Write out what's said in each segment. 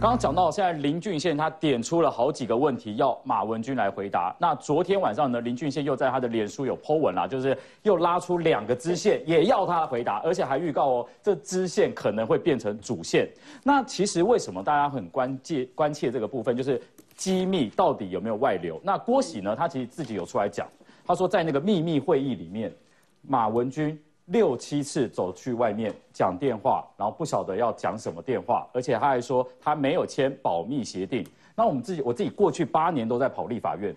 刚刚讲到，现在林俊宪他点出了好几个问题，要马文君来回答。那昨天晚上呢，林俊宪又在他的脸书有 po 文啦，就是又拉出两个支线，也要他回答，而且还预告哦，这支线可能会变成主线。那其实为什么大家很关切关切这个部分，就是机密到底有没有外流？那郭喜呢，他其实自己有出来讲，他说在那个秘密会议里面，马文君。六七次走去外面讲电话，然后不晓得要讲什么电话，而且他还说他没有签保密协定。那我们自己，我自己过去八年都在跑立法院，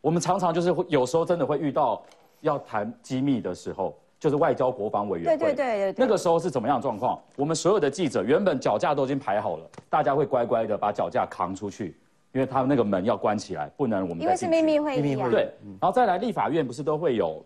我们常常就是会有时候真的会遇到要谈机密的时候，就是外交国防委员会。对对对那个时候是怎么样状况？我们所有的记者原本脚架都已经排好了，大家会乖乖的把脚架扛出去，因为他们那个门要关起来，不能我们因为是秘密会议啊。对，然后再来立法院不是都会有。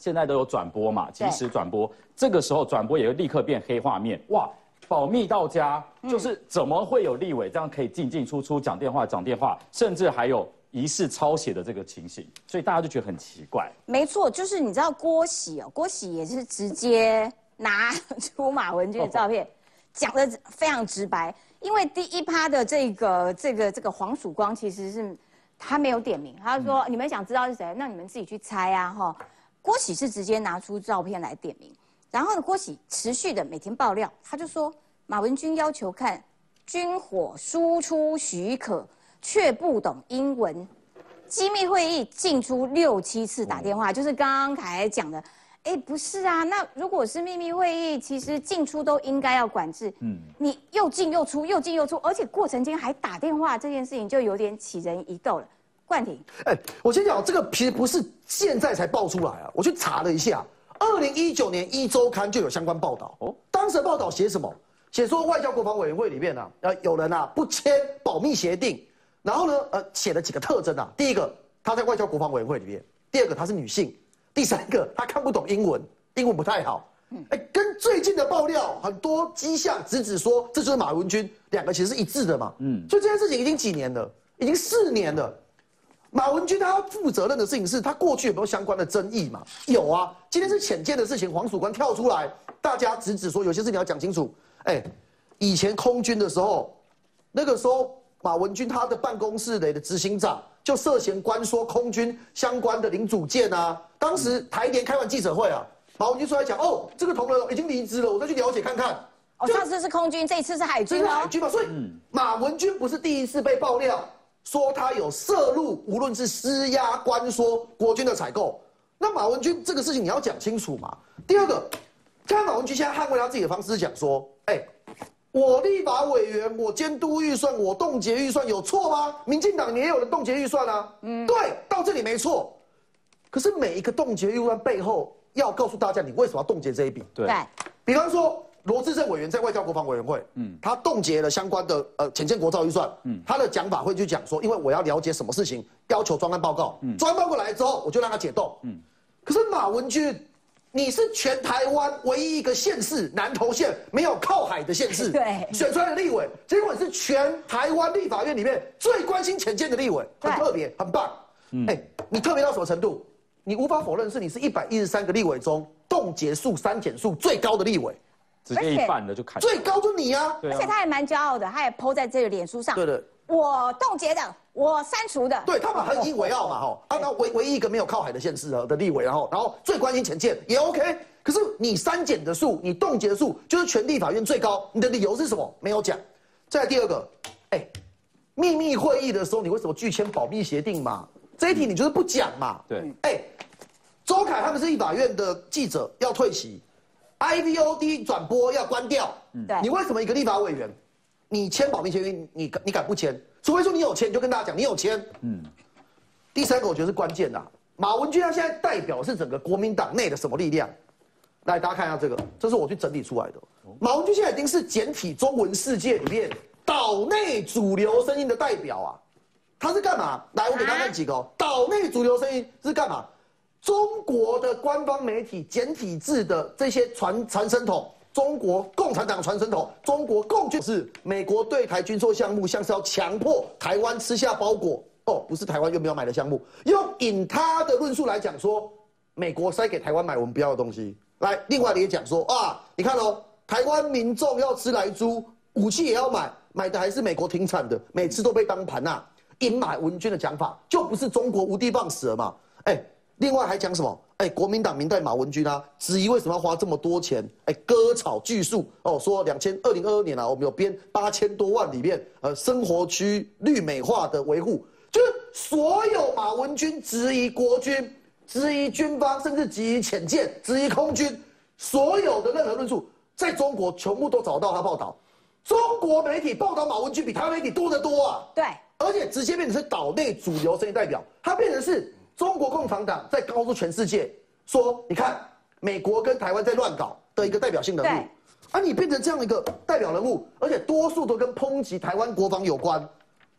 现在都有转播嘛，即时转播，这个时候转播也会立刻变黑画面，哇，保密到家，就是怎么会有立委这样可以进进出出讲电话讲电话，甚至还有疑似抄写的这个情形，所以大家就觉得很奇怪。没错，就是你知道郭喜哦，郭喜也是直接拿出马文君的照片，讲的非常直白，因为第一趴的这个这个这个黄曙光其实是他没有点名，他说你们想知道是谁，那你们自己去猜啊，哈。郭喜是直接拿出照片来点名，然后呢，郭喜持续的每天爆料，他就说马文君要求看军火输出许可，却不懂英文，机密会议进出六七次打电话，就是刚刚凯讲的，哎，不是啊，那如果是秘密会议，其实进出都应该要管制，嗯，你又进又出，又进又出，而且过程间还打电话，这件事情就有点起人疑窦了。冠廷，哎，我先讲这个，其实不是现在才爆出来啊。我去查了一下，二零一九年一周刊就有相关报道。哦，当时报道写什么？写说外交国防委员会里面呢，呃，有人啊不签保密协定，然后呢，呃，写了几个特征啊。第一个，他在外交国防委员会里面；第二个，他是女性；第三个，他看不懂英文，英文不太好。嗯，哎，跟最近的爆料很多迹象直指说，这就是马文君，两个其实是一致的嘛。嗯，所以这件事情已经几年了，已经四年了。马文君他要负责任的事情是他过去有没有相关的争议嘛？有啊，今天是浅见的事情，黄曙光跳出来，大家直指说有些事情要讲清楚。哎，以前空军的时候，那个时候马文君他的办公室里的执行长就涉嫌关说空军相关的零组件啊。当时台联开完记者会啊，马文君出来讲哦，这个同仁已经离职了，我再去了解看看。哦，上次是空军，这一次是海军海军嘛，所以马文君不是第一次被爆料。说他有涉入，无论是施压、关说国军的采购，那马文君这个事情你要讲清楚嘛。第二个，看马文君现在捍卫他自己的方式讲说，哎，我立法委员，我监督预算，我冻结预算有错吗？民进党也有人冻结预算啊，嗯，对，到这里没错。可是每一个冻结预算背后，要告诉大家你为什么要冻结这一笔？对，比方说。罗志正委员在外交国防委员会，嗯，他冻结了相关的呃浅见国造预算，嗯，他的讲法会去讲说，因为我要了解什么事情，要求专案报告，嗯，专案报告来之后，我就让他解冻，嗯，可是马文君，你是全台湾唯一一个县市南投县没有靠海的县市，对，选出来的立委，结果你是全台湾立法院里面最关心浅见的立委，很特别，很棒，哎，你特别到什么程度？你无法否认是你是一百一十三个立委中冻结数删减数最高的立委。直接一半的就砍，最高就你啊！而且他还蛮骄傲的，他也 PO 在这个脸书上。对的，我冻结的，我删除的。对他们很引为傲嘛，哈！啊，那唯唯一一个没有靠海的县市的立委，然后然后最关心前建也 OK。可是你删减的数，你冻结的数，就是全立法院最高，你的理由是什么？没有讲。再来第二个，哎，秘密会议的时候，你为什么拒签保密协定嘛？这一题你就是不讲嘛？对，哎，周凯他们是立法院的记者，要退席。I V O D 转播要关掉，你为什么一个立法委员，你签保密协议，你你敢不签？除非说你有签，你就跟大家讲你有签。嗯，第三个我觉得是关键的，马文君他现在代表是整个国民党内的什么力量？来，大家看一下这个，这是我去整理出来的。马文君现在已经是简体中文世界里面岛内主流声音的代表啊，他是干嘛？来，我给大家看几个，岛内主流声音是干嘛？中国的官方媒体简体字的这些传传声筒，中国共产党传声筒，中国共军是美国对台军售项目，像是要强迫台湾吃下包裹哦，不是台湾又没有买的项目，用引他的论述来讲说，美国塞给台湾买我们不要的东西。来，另外也讲说啊，你看哦，台湾民众要吃来猪，武器也要买，买的还是美国停产的，每次都被当盘呐。阴马文君的讲法就不是中国无的放矢了嘛？哎，另外还讲什么？哎，国民党明代马文君啊，质疑为什么要花这么多钱？哎，割草巨树哦，说两千二零二二年啊，我们有编八千多万里面，呃，生活区绿美化的维护，就是所有马文君质疑国军、质疑军方，甚至质疑潜舰、质疑空军，所有的任何论述，在中国全部都找到他报道。中国媒体报道马文君比台湾媒体多得多啊！对，而且直接变成是岛内主流声音代表，他变成是。中国共产党在告诉全世界说：“你看，美国跟台湾在乱搞的一个代表性人物，啊，你变成这样一个代表人物，而且多数都跟抨击台湾国防有关，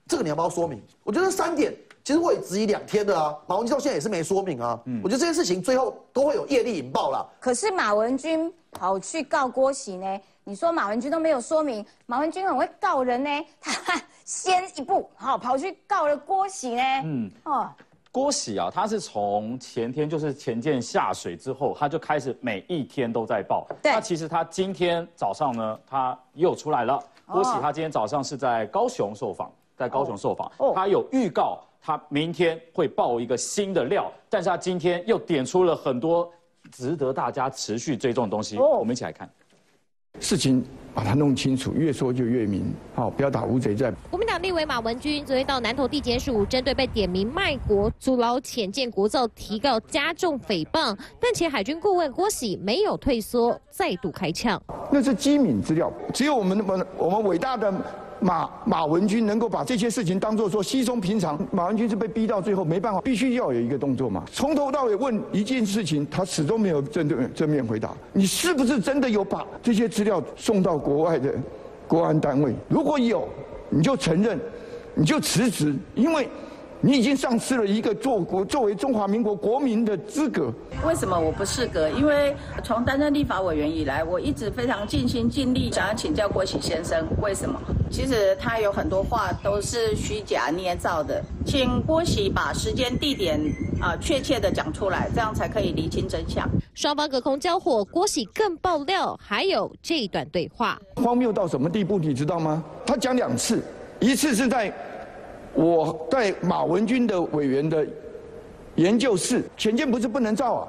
这个你要不要说明？我觉得三点，其实我也质疑两天的啊，马文君到现在也是没说明啊。嗯我觉得这件事情最后都会有业力引爆了。可是马文君跑去告郭喜呢？你说马文君都没有说明，马文君很会告人呢，他 先一步好跑去告了郭喜呢。嗯，哦。郭喜啊，他是从前天就是前舰下水之后，他就开始每一天都在报。那其实他今天早上呢，他又出来了。郭喜他今天早上是在高雄受访，在高雄受访，他有预告他明天会爆一个新的料，但是他今天又点出了很多值得大家持续追踪的东西。我们一起来看。事情把它弄清楚，越说就越明。好，不要打乌贼战。国民党立委马文君昨天到南投地检署，针对被点名卖国、阻挠潜舰国造提告加重诽谤，但前海军顾问郭喜没有退缩，再度开枪。那是机敏资料，只有我们我我们伟大的。马马文军能够把这些事情当做说稀松平常，马文军是被逼到最后没办法，必须要有一个动作嘛。从头到尾问一件事情，他始终没有正对正面回答。你是不是真的有把这些资料送到国外的国安单位？如果有，你就承认，你就辞职，因为。你已经丧失了一个做国作为中华民国国民的资格。为什么我不适格？因为从担任立法委员以来，我一直非常尽心尽力，想要请教郭喜先生，为什么？其实他有很多话都是虚假捏造的，请郭喜把时间地点啊确切的讲出来，这样才可以厘清真相。双方隔空交火，郭喜更爆料，还有这一段对话，荒谬到什么地步？你知道吗？他讲两次，一次是在。我在马文君的委员的研究室，潜舰不是不能造啊，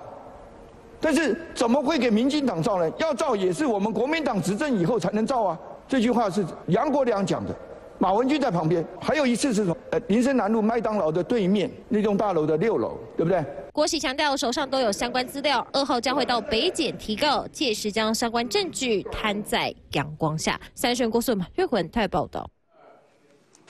但是怎么会给民进党造呢？要造也是我们国民党执政以后才能造啊。这句话是杨国良讲的，马文君在旁边。还有一次是从？呃，林森南路麦当劳的对面那栋大楼的六楼，对不对？郭喜强调手上都有相关资料，二号将会到北检提告，届时将相关证据摊在阳光下。三选郭素嘛，岳文泰报道。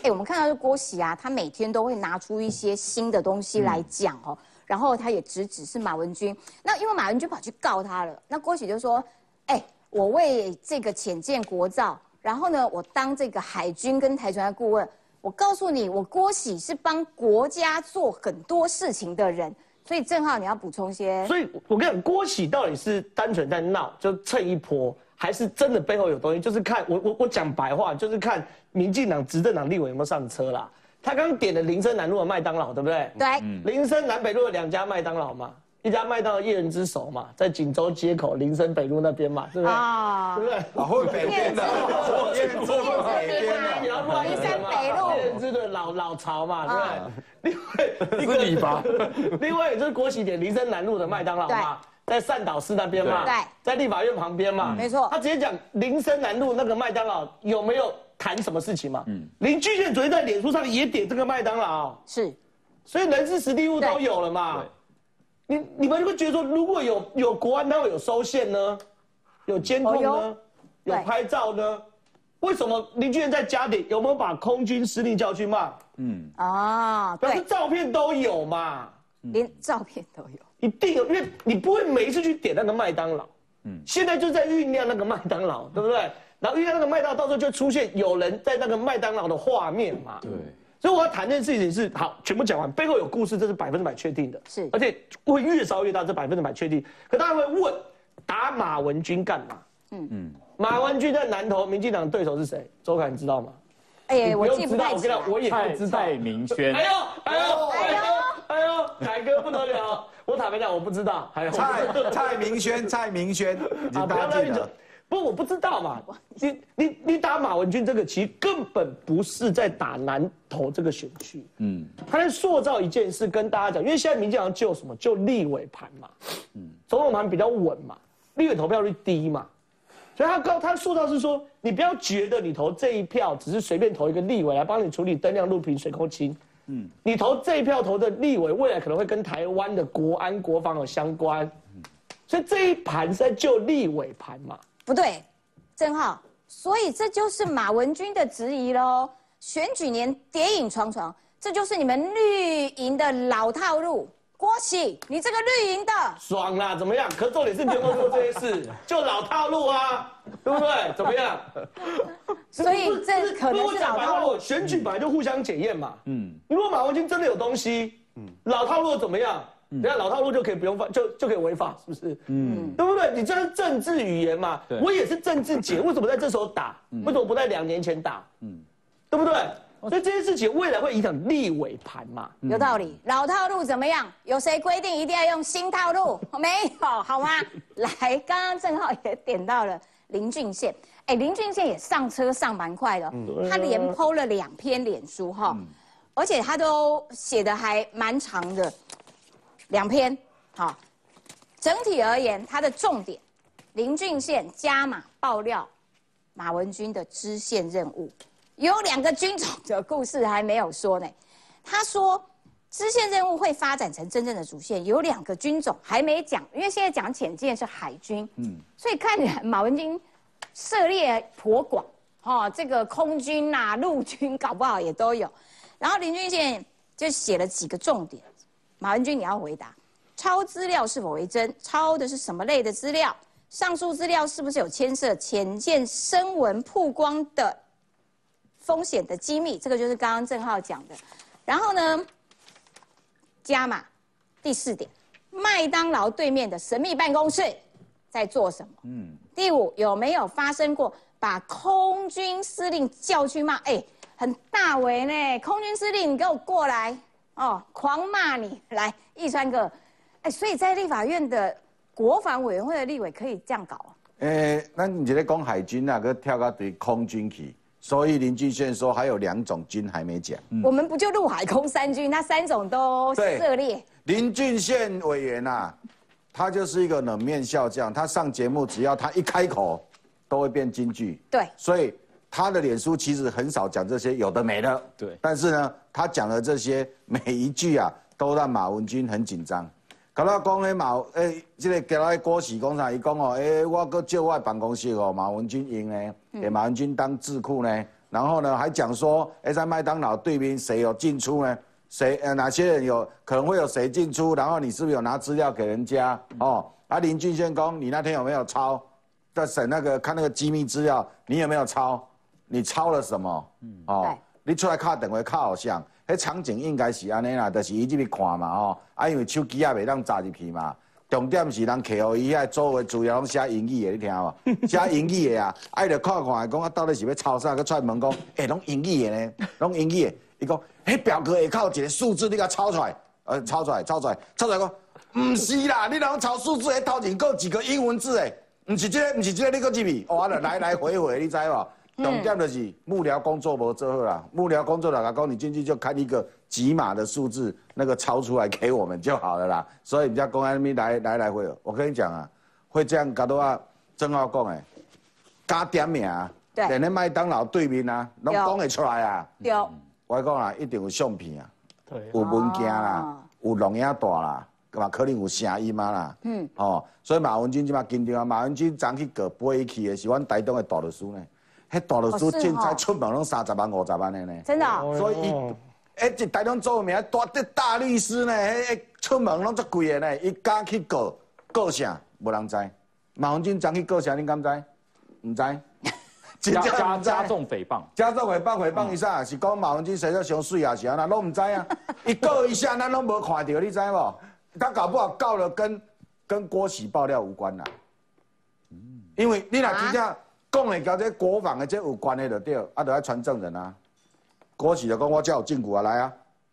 哎，我们看到是郭喜啊，他每天都会拿出一些新的东西来讲哦，然后他也直指是马文君。那因为马文君跑去告他了，那郭喜就说：“哎，我为这个浅见国造，然后呢，我当这个海军跟台船的顾问。我告诉你，我郭喜是帮国家做很多事情的人。所以正好你要补充些。所以我跟你讲，郭喜到底是单纯在闹，就蹭一波。”还是真的背后有东西，就是看我我我讲白话，就是看民进党执政党立委有没有上车啦。他刚点的林森南路的麦当劳，对不对？对。林森南北路的两家麦当劳嘛，一家麦当劳一人之手嘛，在锦州街口林森北路那边嘛，对不对？啊，对不对？啊，会北边的，我先做北边的，你要不林森北路一人之的老老巢嘛，对不对？另外是你吧？另外就是国喜点林森南路的麦当劳嘛。在善导寺那边嘛，对，在立法院旁边嘛，没错。他直接讲林森南路那个麦当劳有没有谈什么事情嘛？嗯，林俊宪昨天在脸书上也点这个麦当劳，是，所以人事实地物都有了嘛。你你们会觉得说，如果有有国安单位有收线呢，有监控呢，有拍照呢，为什么林俊宪在家里有没有把空军司令叫去骂？嗯，啊，但是照片都有嘛，连照片都有。一定有，因为你不会每一次去点那个麦当劳，嗯，现在就在酝酿那个麦当劳，对不对？然后酝酿那个麦当劳，到时候就出现有人在那个麦当劳的画面嘛，对。所以我要谈这件事情是好，全部讲完，背后有故事，这是百分之百确定的，是，而且会越烧越大，这百分之百确定。可大家会问，打马文君干嘛？嗯嗯，马文君在南投，民进党对手是谁？周凯你知道吗？哎，我记不太清。我也不知道。蔡明轩。哎呦，哎呦，哎呦，哎呦，凯哥不得了。我坦白讲，我不知道。还有蔡蔡明轩，蔡明轩，啊，不要乱讲。不，我不知道嘛。你你你打马文君这个棋，根本不是在打南投这个选区。嗯，他在塑造一件事，跟大家讲，因为现在民进党就什么，就立委盘嘛。嗯，总统盘比较稳嘛，立委投票率低嘛，所以他告他塑造是说，你不要觉得你投这一票只是随便投一个立委来帮你处理灯亮路平水空清。嗯，你投这一票投的立委，未来可能会跟台湾的国安国防有相关。所以这一盘是在救立委盘嘛？不对，郑浩，所以这就是马文君的质疑喽。选举年谍影重重，这就是你们绿营的老套路。郭喜，你这个绿营的爽啦，怎么样？可重点是你有没有做这些事？就老套路啊，对不对？怎么样？所以这可能是老套路。选举本来就互相检验嘛。嗯，如果马文君真的有东西，嗯，老套路怎么样？人家老套路就可以不用犯，就就可以违法，是不是？嗯，对不对？你这是政治语言嘛？我也是政治解，为什么在这时候打？为什么不在两年前打？嗯，对不对？所以这件事情未来会影响立委盘嘛？有道理。老套路怎么样？有谁规定一定要用新套路？没有，好吗？来，刚刚正好也点到了林俊宪。哎，林俊宪也上车上蛮快的，他连剖了两篇脸书哈，而且他都写的还蛮长的。两篇，好，整体而言，他的重点，林俊宪加码爆料，马文君的支线任务，有两个军种的故事还没有说呢。他说，支线任务会发展成真正的主线，有两个军种还没讲，因为现在讲浅见是海军，嗯，所以看起来马文君涉猎颇广，哈，这个空军呐、陆军搞不好也都有。然后林俊宪就写了几个重点。马文君，你要回答：抄资料是否为真？抄的是什么类的资料？上述资料是不是有牵涉浅见声纹曝光的风险的机密？这个就是刚刚郑浩讲的。然后呢，加码第四点：麦当劳对面的神秘办公室在做什么？嗯。第五，有没有发生过把空军司令叫去骂？哎，很大为呢！空军司令，你给我过来！哦，狂骂你来，易川哥，哎，所以在立法院的国防委员会的立委可以这样搞？诶，那你在讲海军啊，个跳到对空军去，所以林俊宪说还有两种军还没讲。我们不就陆海空三军，那三种都涉猎。林俊宪委员呐，他就是一个冷面笑匠，他上节目只要他一开口，都会变京剧。对，所以。他的脸书其实很少讲这些有的没的，对。但是呢，他讲的这些每一句啊，都让马文君很紧张。搞到讲诶马，诶，这个给他郭喜工厂，伊讲哦，诶，我搁借我办公室哦，马文君用呢，给马文君当智库呢。然后呢，还讲说，诶，在麦当劳对面谁有进出呢？谁呃哪些人有可能会有谁进出？然后你是不是有拿资料给人家？哦，啊林俊宪公，你那天有没有抄？在审那个看那个机密资料，你有没有抄？你抄了什么？哦，你出来看，等会看好像，迄场景应该是安尼啦，就是伊这边看嘛，哦，啊，因为手机也袂当插入去嘛。重点是人客户伊遐周围主要拢写英语的，你听无？写英语的啊，啊，伊就看看，讲啊，到底是要抄啥？佮出来问讲，诶，拢英语的呢？拢英语的？伊讲，迄表格下靠一个数字，你甲抄出来，呃，抄出来，抄出来，抄出来讲，毋是啦，你若抄数字，迄头前够几个英文字诶？毋是这个，毋是这个，你搁入去，我了来来回回，你知无？重点就是幕僚工作无做好啦，幕僚工作啦，老公你进去就看一个几码的数字，那个抄出来给我们就好了啦。所以人家公安那边来来来回，我跟你讲啊，会这样搞的话，正好讲诶，加点名，连那麦当劳对面啊，拢讲会出来啊。对，我讲啊，一定有相片啊，有文件啦，有录影带啦，嘛可能有声音嘛啦。嗯，哦，所以马文君即马紧张啊，马文君昨去过飞去的是阮台东的大律师呢。迄大律师凊彩出门拢三十万五十万的呢，真的。所以伊，诶，一台中做名大的大律师呢，迄出门拢足贵的呢。伊敢去告告啥？无人知。马文军怎去告啥？你敢知？唔知。加加加重诽谤，加重诽谤，诽谤一下是讲马文军生得上水啊？是安那？拢唔知啊。伊告一下，咱拢无看到，你知无？他搞不好告了跟跟郭喜爆料无关啦。因为你若真正。讲的交这国防的这有关的就对，啊，就要传证人啊。郭喜就讲我叫我禁锢啊，来啊，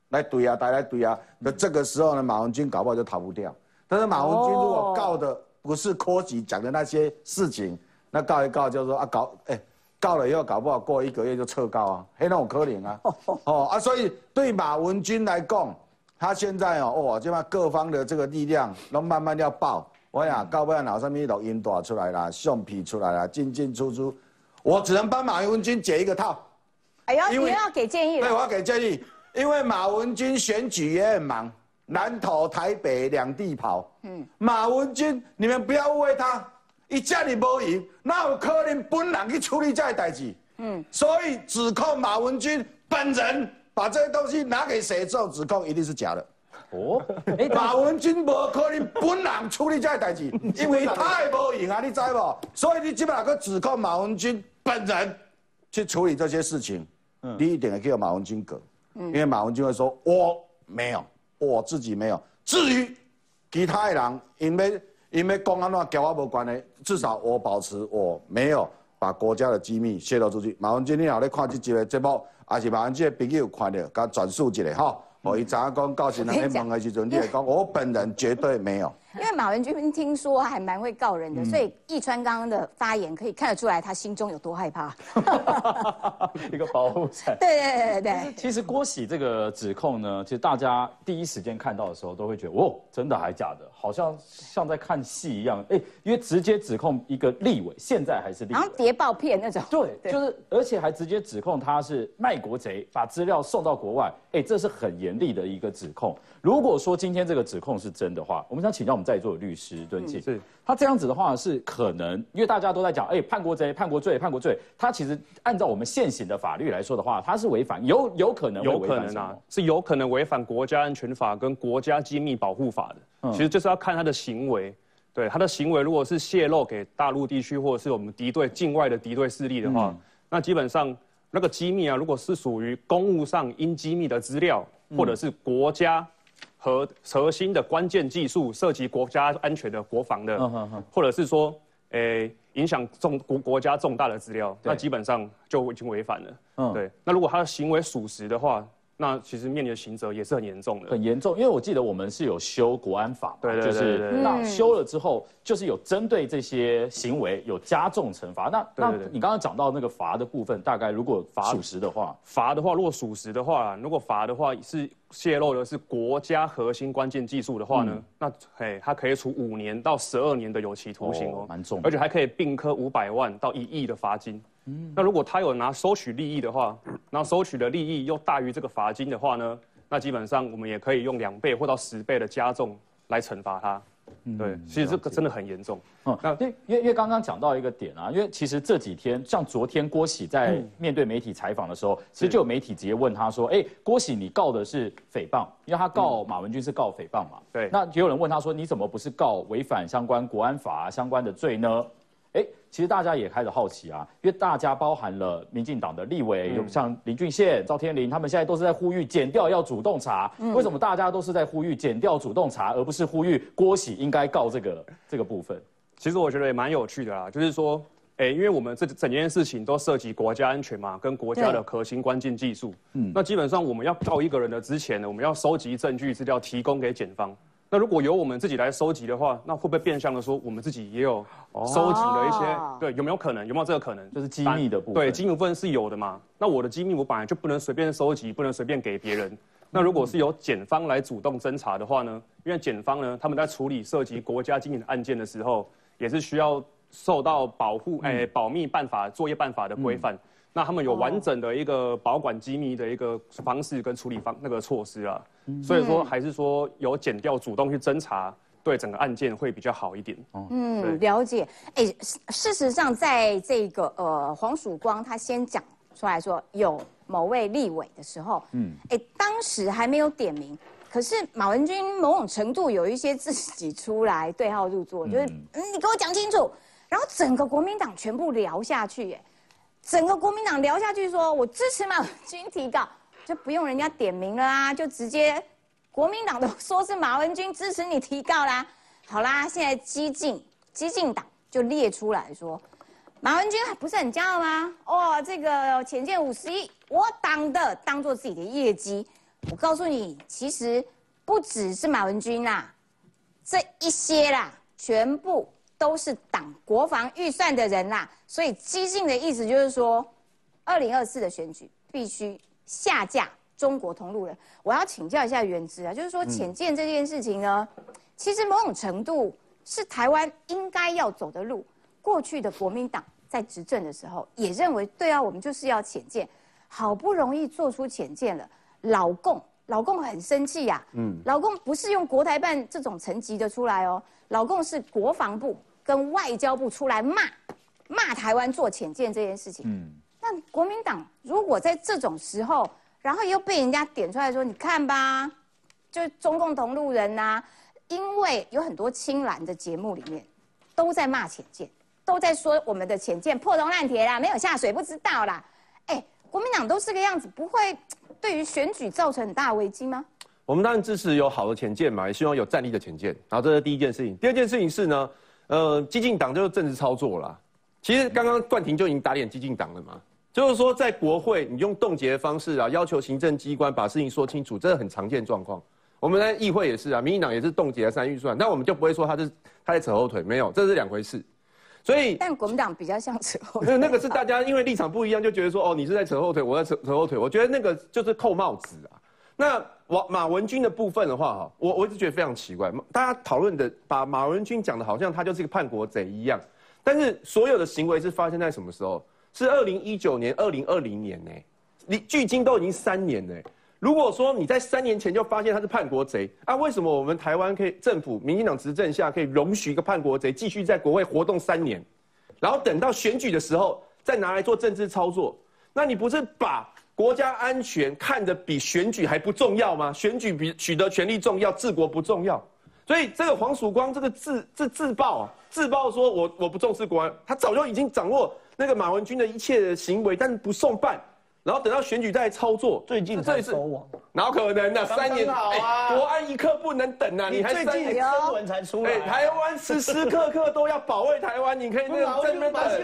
来对啊，带来对啊。那这个时候呢，马文君搞不好就逃不掉。但是马文君如果告的不是郭喜讲的那些事情，那告一告就说啊搞哎，告了以后搞不好过一个月就撤告啊，黑那种可怜啊。哦啊，所以对马文君来讲，他现在哦哦，就把各方的这个力量都慢慢要爆。我呀，到尾脑上面录音带出来了，相片出来了，进进出出，我只能帮马文君解一个套。哎呀，你要给建议对，我要给建议，因为马文君选举也很忙，南投、台北两地跑。嗯，马文君，你们不要误会他，一家里无赢，那有可能本人去处理这些代志。嗯，所以指控马文君本人把这些东西拿给谁做指控，一定是假的。哦，马文君无可能本人处理这代志，因为太无用啊，你知无？所以你基本上去指控马文君本人去处理这些事情，你一定会叫马文君搞，因为马文君会说我没有，我自己没有。至于其他的人，因为因为公安话跟我无关的，至少我保持我没有把国家的机密泄露出去。马文君，你好，你看这集的节目，还是马文君的朋友看到，甲转述一下哈。我一早讲告诉人家问的时阵，你会讲我本人绝对没有。因为马文君听说还蛮会告人的，所以易川刚刚的发言可以看得出来他心中有多害怕。一个保护伞。对对对对其实郭喜这个指控呢，其实大家第一时间看到的时候，都会觉得哦，真的还假的？好像像在看戏一样。哎，因为直接指控一个立委，现在还是立委，然后谍报片那种。对，就是而且还直接指控他是卖国贼，把资料送到国外。哎，这是很严厉的一个指控。如果说今天这个指控是真的话，我们想请教我们在座的律师敦庆，是。他这样子的话是可能，因为大家都在讲，哎，叛国贼、叛国罪、叛国罪，他其实按照我们现行的法律来说的话，他是违反，有有可能有可能啊，是有可能违反国家安全法跟国家机密保护法的。其实就是要看他的行为，对他的行为，如果是泄露给大陆地区或者是我们敌对境外的敌对势力的话，那基本上那个机密啊，如果是属于公务上应机密的资料，或者是国家。和核心的关键技术涉及国家安全的国防的，或者是说，诶，影响重国国家重大的资料，那基本上就已经违反了。对，那如果他的行为属实的话。那其实面临的刑责也是很严重的，很严重。因为我记得我们是有修国安法，对对对，那修了之后，就是有针对这些行为有加重惩罚。那那你刚刚讲到那个罚的部分，大概如果罚属实的话，罚的话，如果属实的话，如果罚的话是泄露的是国家核心关键技术的话呢，那嘿，他可以处五年到十二年的有期徒刑哦，蛮重，而且还可以并科五百万到一亿的罚金。那如果他有拿收取利益的话，那收取的利益又大于这个罚金的话呢？那基本上我们也可以用两倍或到十倍的加重来惩罚他。对，其实这个真的很严重。嗯，那因为因为刚刚讲到一个点啊，因为其实这几天像昨天郭喜在面对媒体采访的时候，其实就有媒体直接问他说：“哎，郭喜，你告的是诽谤，因为他告马文君是告诽谤嘛。”对。那也有人问他说：“你怎么不是告违反相关国安法相关的罪呢？”哎，其实大家也开始好奇啊，因为大家包含了民进党的立委，有像林俊宪、赵天麟，他们现在都是在呼吁减掉要主动查。为什么大家都是在呼吁减掉主动查，而不是呼吁郭喜应该告这个这个部分？其实我觉得也蛮有趣的啦，就是说，哎，因为我们这整件事情都涉及国家安全嘛，跟国家的核心关键技术。嗯，那基本上我们要告一个人的之前呢，我们要收集证据资料，提供给检方。那如果由我们自己来收集的话，那会不会变相的说，我们自己也有收集的一些？对，有没有可能？有没有这个可能？就是机密的部分。对，机密部分是有的嘛。那我的机密我本来就不能随便收集，不能随便给别人。那如果是由检方来主动侦查的话呢？因为检方呢，他们在处理涉及国家机密的案件的时候，也是需要受到保护，哎，保密办法、作业办法的规范。那他们有完整的一个保管机密的一个方式跟处理方那个措施啊，所以说还是说有减掉主动去侦查，对整个案件会比较好一点。嗯，了解。哎，事实上在这个呃黄曙光他先讲出来说有某位立委的时候，嗯，哎，当时还没有点名，可是马文君某种程度有一些自己出来对号入座，就是嗯你给我讲清楚，然后整个国民党全部聊下去，哎。整个国民党聊下去，说我支持马文君提告，就不用人家点名了啊，就直接国民党都说是马文君支持你提告啦。好啦，现在激进激进党就列出来说，马文君不是很骄傲吗？哦，这个浅见五十亿，我党的当做自己的业绩。我告诉你，其实不只是马文君啦，这一些啦，全部都是党国防预算的人啦，所以激进的意思就是说，二零二四的选举必须下架中国同路人。我要请教一下原之啊，就是说浅见这件事情呢，其实某种程度是台湾应该要走的路。过去的国民党在执政的时候也认为，对啊，我们就是要浅见，好不容易做出浅见了，老共老共很生气呀，嗯，老共不是用国台办这种层级的出来哦，老共是国防部跟外交部出来骂骂台湾做浅见这件事情，嗯，那国民党如果在这种时候，然后又被人家点出来说，你看吧，就是中共同路人呐，因为有很多青蓝的节目里面都在骂浅见。都在说我们的浅见破铜烂铁啦，没有下水不知道啦。哎，国民党都是个样子，不会对于选举造成很大危机吗？我们当然支持有好的浅见嘛，也希望有战力的浅见。然后这是第一件事情。第二件事情是呢，呃，激进党就是政治操作啦。其实刚刚冠廷就已经打脸激进党了嘛，就是说在国会你用冻结的方式啊，要求行政机关把事情说清楚，这是很常见状况。我们在议会也是啊，民进党也是冻结了三预算，那我们就不会说他是他在扯后腿，没有，这是两回事。所以，但国民党比较像扯后腿。那个是大家因为立场不一样，就觉得说，哦，你是在扯后腿，我在扯扯后腿。我觉得那个就是扣帽子啊。那马马文君的部分的话，哈，我我一直觉得非常奇怪，大家讨论的把马文君讲的好像他就是一个叛国贼一样。但是所有的行为是发生在什么时候？是二零一九年、二零二零年呢？你距今都已经三年呢。如果说你在三年前就发现他是叛国贼，啊，为什么我们台湾可以政府民进党执政下可以容许一个叛国贼继续在国会活动三年，然后等到选举的时候再拿来做政治操作？那你不是把国家安全看着比选举还不重要吗？选举比取得权力重要，治国不重要。所以这个黄曙光这个自自自爆啊，自爆说我我不重视国安，他早就已经掌握那个马文君的一切的行为，但是不送办。然后等到选举再操作，最近才收网，哪可能呢？三年好啊，国安一刻不能等啊！你还最近新闻才出来，台湾时时刻刻都要保卫台湾，你可以那个正面但是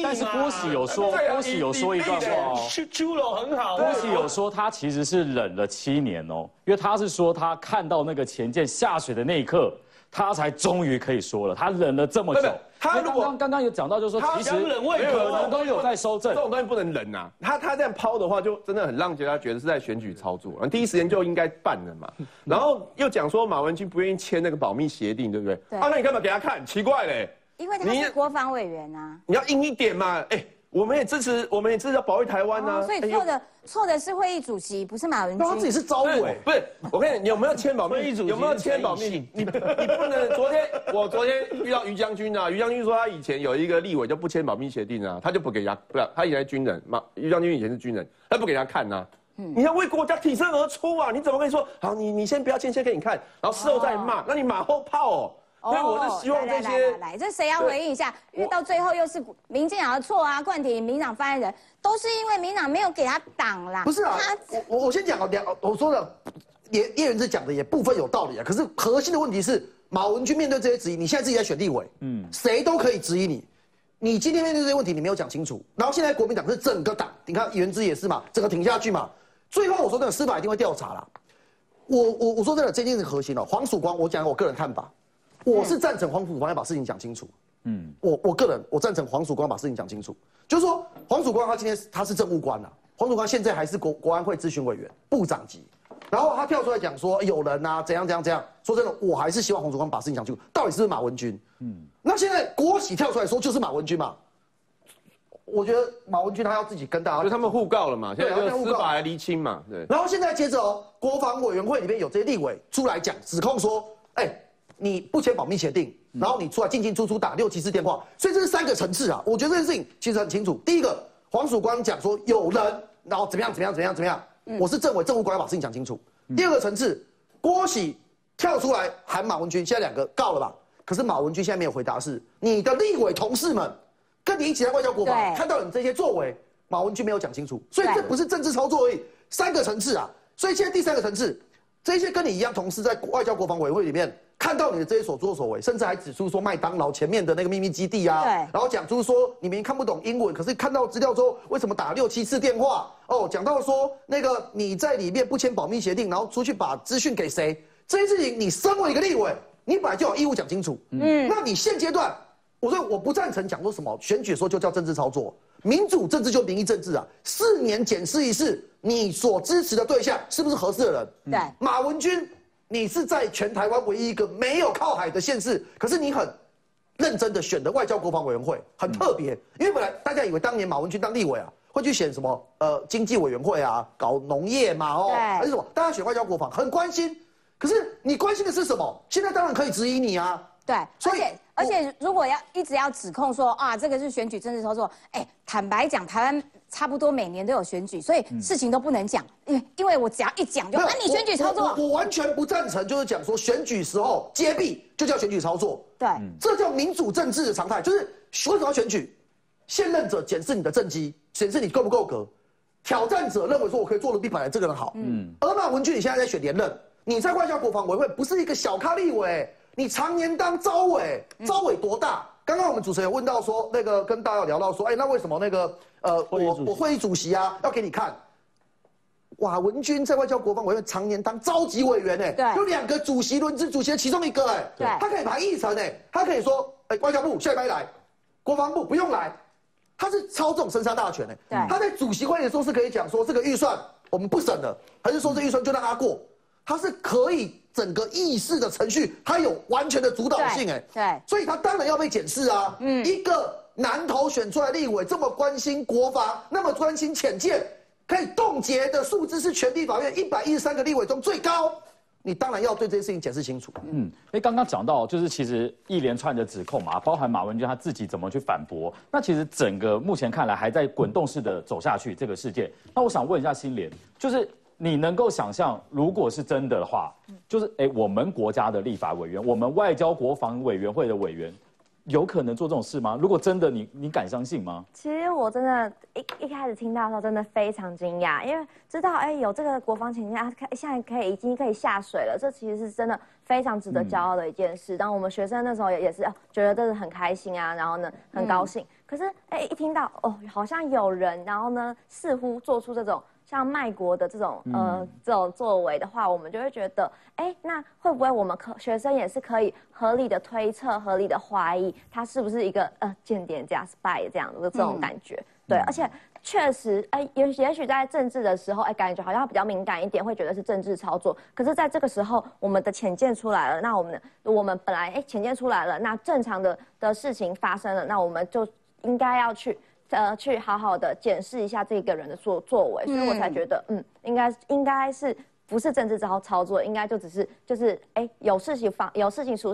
但是郭喜有说，郭喜有说一段话哦，出楼很好。郭喜有说他其实是忍了七年哦，因为他是说他看到那个前舰下水的那一刻。他才终于可以说了，他忍了这么久。他如果刚刚有讲到，就是说其实忍可能都有在收证，这种东西不能忍呐。他他这样抛的话，就真的很让大家觉得是在选举操作，然后第一时间就应该办了嘛。然后又讲说马文君不愿意签那个保密协定，对不对？对。啊，那你干嘛给他看？奇怪嘞。因为他是国防委员啊。你要硬一点嘛，哎。我们也支持，我们也支持要保卫台湾呢。所以错的错的是会议主席，不是马文君。他自己是招委，不是。我跟你，你有没有签保密？会议主席有没有签保密？你你不能。昨天我昨天遇到于将军啊，于将军说他以前有一个立委就不签保密协定啊，他就不给他，不是他以前是军人嘛，于将军以前是军人，他不给他看呐。嗯。你要为国家挺身而出啊！你怎么可以说好？你你先不要签，先给你看，然后事后再骂，那你马后炮哦。所以我是希望这些，来，这谁要回应一下？因为到最后又是民进党的错啊，冠廷、民党发言人都是因为民党没有给他挡啦。不是啊，我我我先讲啊，两我说的叶叶元之讲的也部分有道理啊，可是核心的问题是马文君面对这些质疑，你现在自己在选立委，嗯，谁都可以质疑你，你今天面对这些问题你没有讲清楚，然后现在国民党是整个党，你看元之也是嘛，整个挺下去嘛，最后我说真的司法一定会调查啦。我我我说真的，这件事核心哦，黄曙光，我讲我个人看法。我是赞成黄曙光要把事情讲清楚。嗯，我我个人我赞成黄曙光把事情讲清楚，就是说黄曙光他今天他是政务官呐，黄曙光现在还是国国安会咨询委员部长级，然后他跳出来讲说有人呐怎样怎样怎样，说真的我还是希望黄曙光把事情讲清楚，到底是不是马文君？嗯，那现在国喜跳出来说就是马文君嘛，我觉得马文君他要自己跟大家，就他们互告了嘛，现在就司法来厘清嘛，对。然后现在接着哦，国防委员会里面有这些立委出来讲指控说，哎。你不签保密协定，然后你出来进进出出打六七次电话，所以这是三个层次啊。我觉得这件事情其实很清楚。第一个，黄曙光讲说有人，然后怎么样怎么样怎么样怎么样，我是政委政务官要把事情讲清楚。第二个层次，郭喜跳出来喊马文君，现在两个告了吧？可是马文君现在没有回答，是你的立委同事们跟你一起在外交国防，看到你这些作为，马文君没有讲清楚，所以这不是政治操作而已，三个层次啊。所以现在第三个层次，这些跟你一样同事在外交国防委员会里面。看到你的这些所作所为，甚至还指出说麦当劳前面的那个秘密基地啊，然后讲出说你明明看不懂英文，可是看到资料之后，为什么打六七次电话？哦，讲到说那个你在里面不签保密协定，然后出去把资讯给谁？这些事情你身为一个立委，你本来就有义务讲清楚。嗯，那你现阶段我说我不赞成讲说什么选举的时候就叫政治操作，民主政治就民意政治啊，四年检视一次你所支持的对象是不是合适的人。对，马文君，你是在全台湾唯一一个没有靠海的县市，可是你很认真的选的外交国防委员会，很特别，因为本来大家以为当年马文君当立委啊。会去选什么？呃，经济委员会啊，搞农业嘛，哦，还是什么？大家选外交国防很关心，可是你关心的是什么？现在当然可以质疑你啊。对，所以而且如果要一直要指控说啊，这个是选举政治操作，哎，坦白讲，台湾差不多每年都有选举，所以事情都不能讲，因为因为我只要一讲就啊，你选举操作，我完全不赞成，就是讲说选举时候揭弊就叫选举操作，对，这叫民主政治的常态，就是为什么要选举？现任者检视你的政绩。显示你够不够格？挑战者认为说我可以做的比本来这个人好。嗯。而马文君你现在在选连任，你在外交国防委会不是一个小咖立委，你常年当招委，招委多大？刚刚我们主持人问到说，那个跟大家聊到说，哎，那为什么那个呃，我我会议主席啊，要给你看？马文君在外交国防委员常年当召集委员，呢，对，有两个主席轮值主席的其中一个，哎，对，他可以排议程，哎，他可以说，哎，外交部下礼拜来，国防部不用来。他是操纵生杀大权的，他在主席会的时候是可以讲说这个预算我们不审了，还是说这预算就让他过？他是可以整个议事的程序，他有完全的主导性，哎，对，所以他当然要被检视啊。嗯，一个南投选出来立委这么关心国防，那么关心浅见，可以冻结的数字是全地法院一百一十三个立委中最高。你当然要对这些事情解释清楚。嗯，哎，刚刚讲到就是其实一连串的指控嘛，包含马文君他自己怎么去反驳。那其实整个目前看来还在滚动式的走下去这个事件。那我想问一下新莲，就是你能够想象，如果是真的的话，就是哎，我们国家的立法委员，我们外交国防委员会的委员。有可能做这种事吗？如果真的，你你敢相信吗？其实我真的，一一开始听到的时候，真的非常惊讶，因为知道哎有这个国防潜艇啊，现在可以已经可以下水了，这其实是真的非常值得骄傲的一件事。当我们学生那时候也也是觉得这是很开心啊，然后呢很高兴。可是哎一听到哦好像有人，然后呢似乎做出这种。像卖国的这种呃这种作为的话，我们就会觉得，哎，那会不会我们可学生也是可以合理的推测、合理的怀疑，他是不是一个呃间谍加 spy 这样的这种感觉？对，而且确实，哎，也也许在政治的时候，哎，感觉好像比较敏感一点，会觉得是政治操作。可是在这个时候，我们的浅见出来了，那我们我们本来哎浅见出来了，那正常的的事情发生了，那我们就应该要去。呃，去好好的检视一下这个人的作作为，所以我才觉得，嗯，应该应该是不是政治操操作，应该就只是就是哎，有事情发有事情出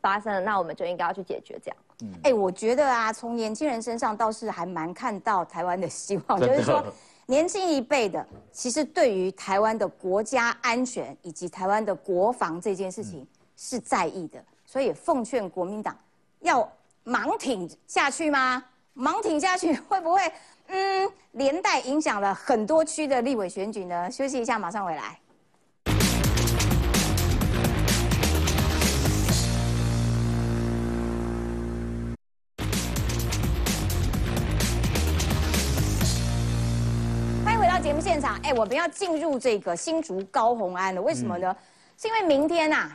发生了，那我们就应该要去解决这样。哎，我觉得啊，从年轻人身上倒是还蛮看到台湾的希望，就是说年轻一辈的其实对于台湾的国家安全以及台湾的国防这件事情是在意的，所以奉劝国民党要盲挺下去吗？盲挺下去会不会，嗯，连带影响了很多区的立委选举呢？休息一下，马上回来。欢迎回到节目现场。哎，我们要进入这个新竹高红安了，为什么呢？是因为明天呐。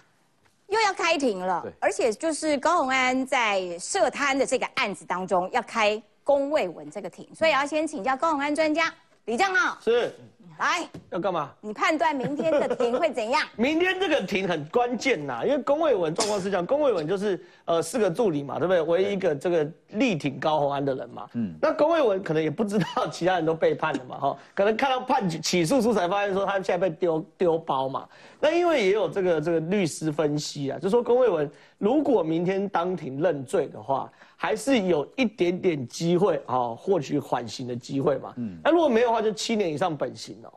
又要开庭了，而且就是高鸿安在涉贪的这个案子当中要开公卫文这个庭，所以要先请教高鸿安专家李正浩。是。来，要干嘛？你判断明天的庭会怎样？明天这个庭很关键呐，因为龚卫文状况是这样，龚卫文就是呃四个助理嘛，对不对？唯一一个这个力挺高洪安的人嘛。嗯。那龚卫文可能也不知道其他人都背叛了嘛，哈，可能看到判起诉书才发现说他现在被丢丢包嘛。那因为也有这个这个律师分析啊，就说龚卫文如果明天当庭认罪的话。还是有一点点机会啊，获取缓刑的机会嘛。嗯，那如果没有的话，就七年以上本刑哦。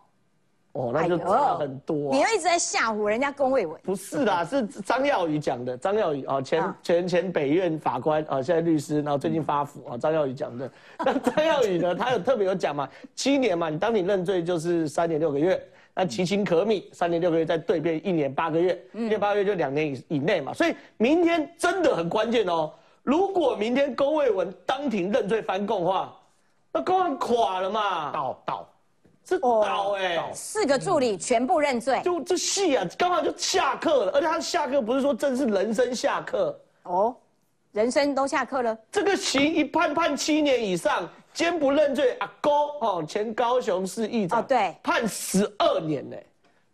哦，那就差很多。你又一直在吓唬人家龚卫文。不是啦，是张耀宇讲的。张耀宇啊，前前前北院法官啊，现在律师，然后最近发福啊。张耀宇讲的。那张耀宇呢，他有特别有讲嘛，七年嘛，你当你认罪就是三年六个月，那其情可悯，三年六个月再对变一年八个月，一年八个月就两年以以内嘛。所以明天真的很关键哦。如果明天龚卫文当庭认罪翻供的话，那公案垮了嘛？倒倒，是倒哎！四个助理全部认罪，就这戏啊，刚好就下课了。而且他下课不是说正是人生下课哦，人生都下课了。这个刑一判判七年以上，坚不认罪，阿勾哦，前高雄市议长哦对判十二年呢，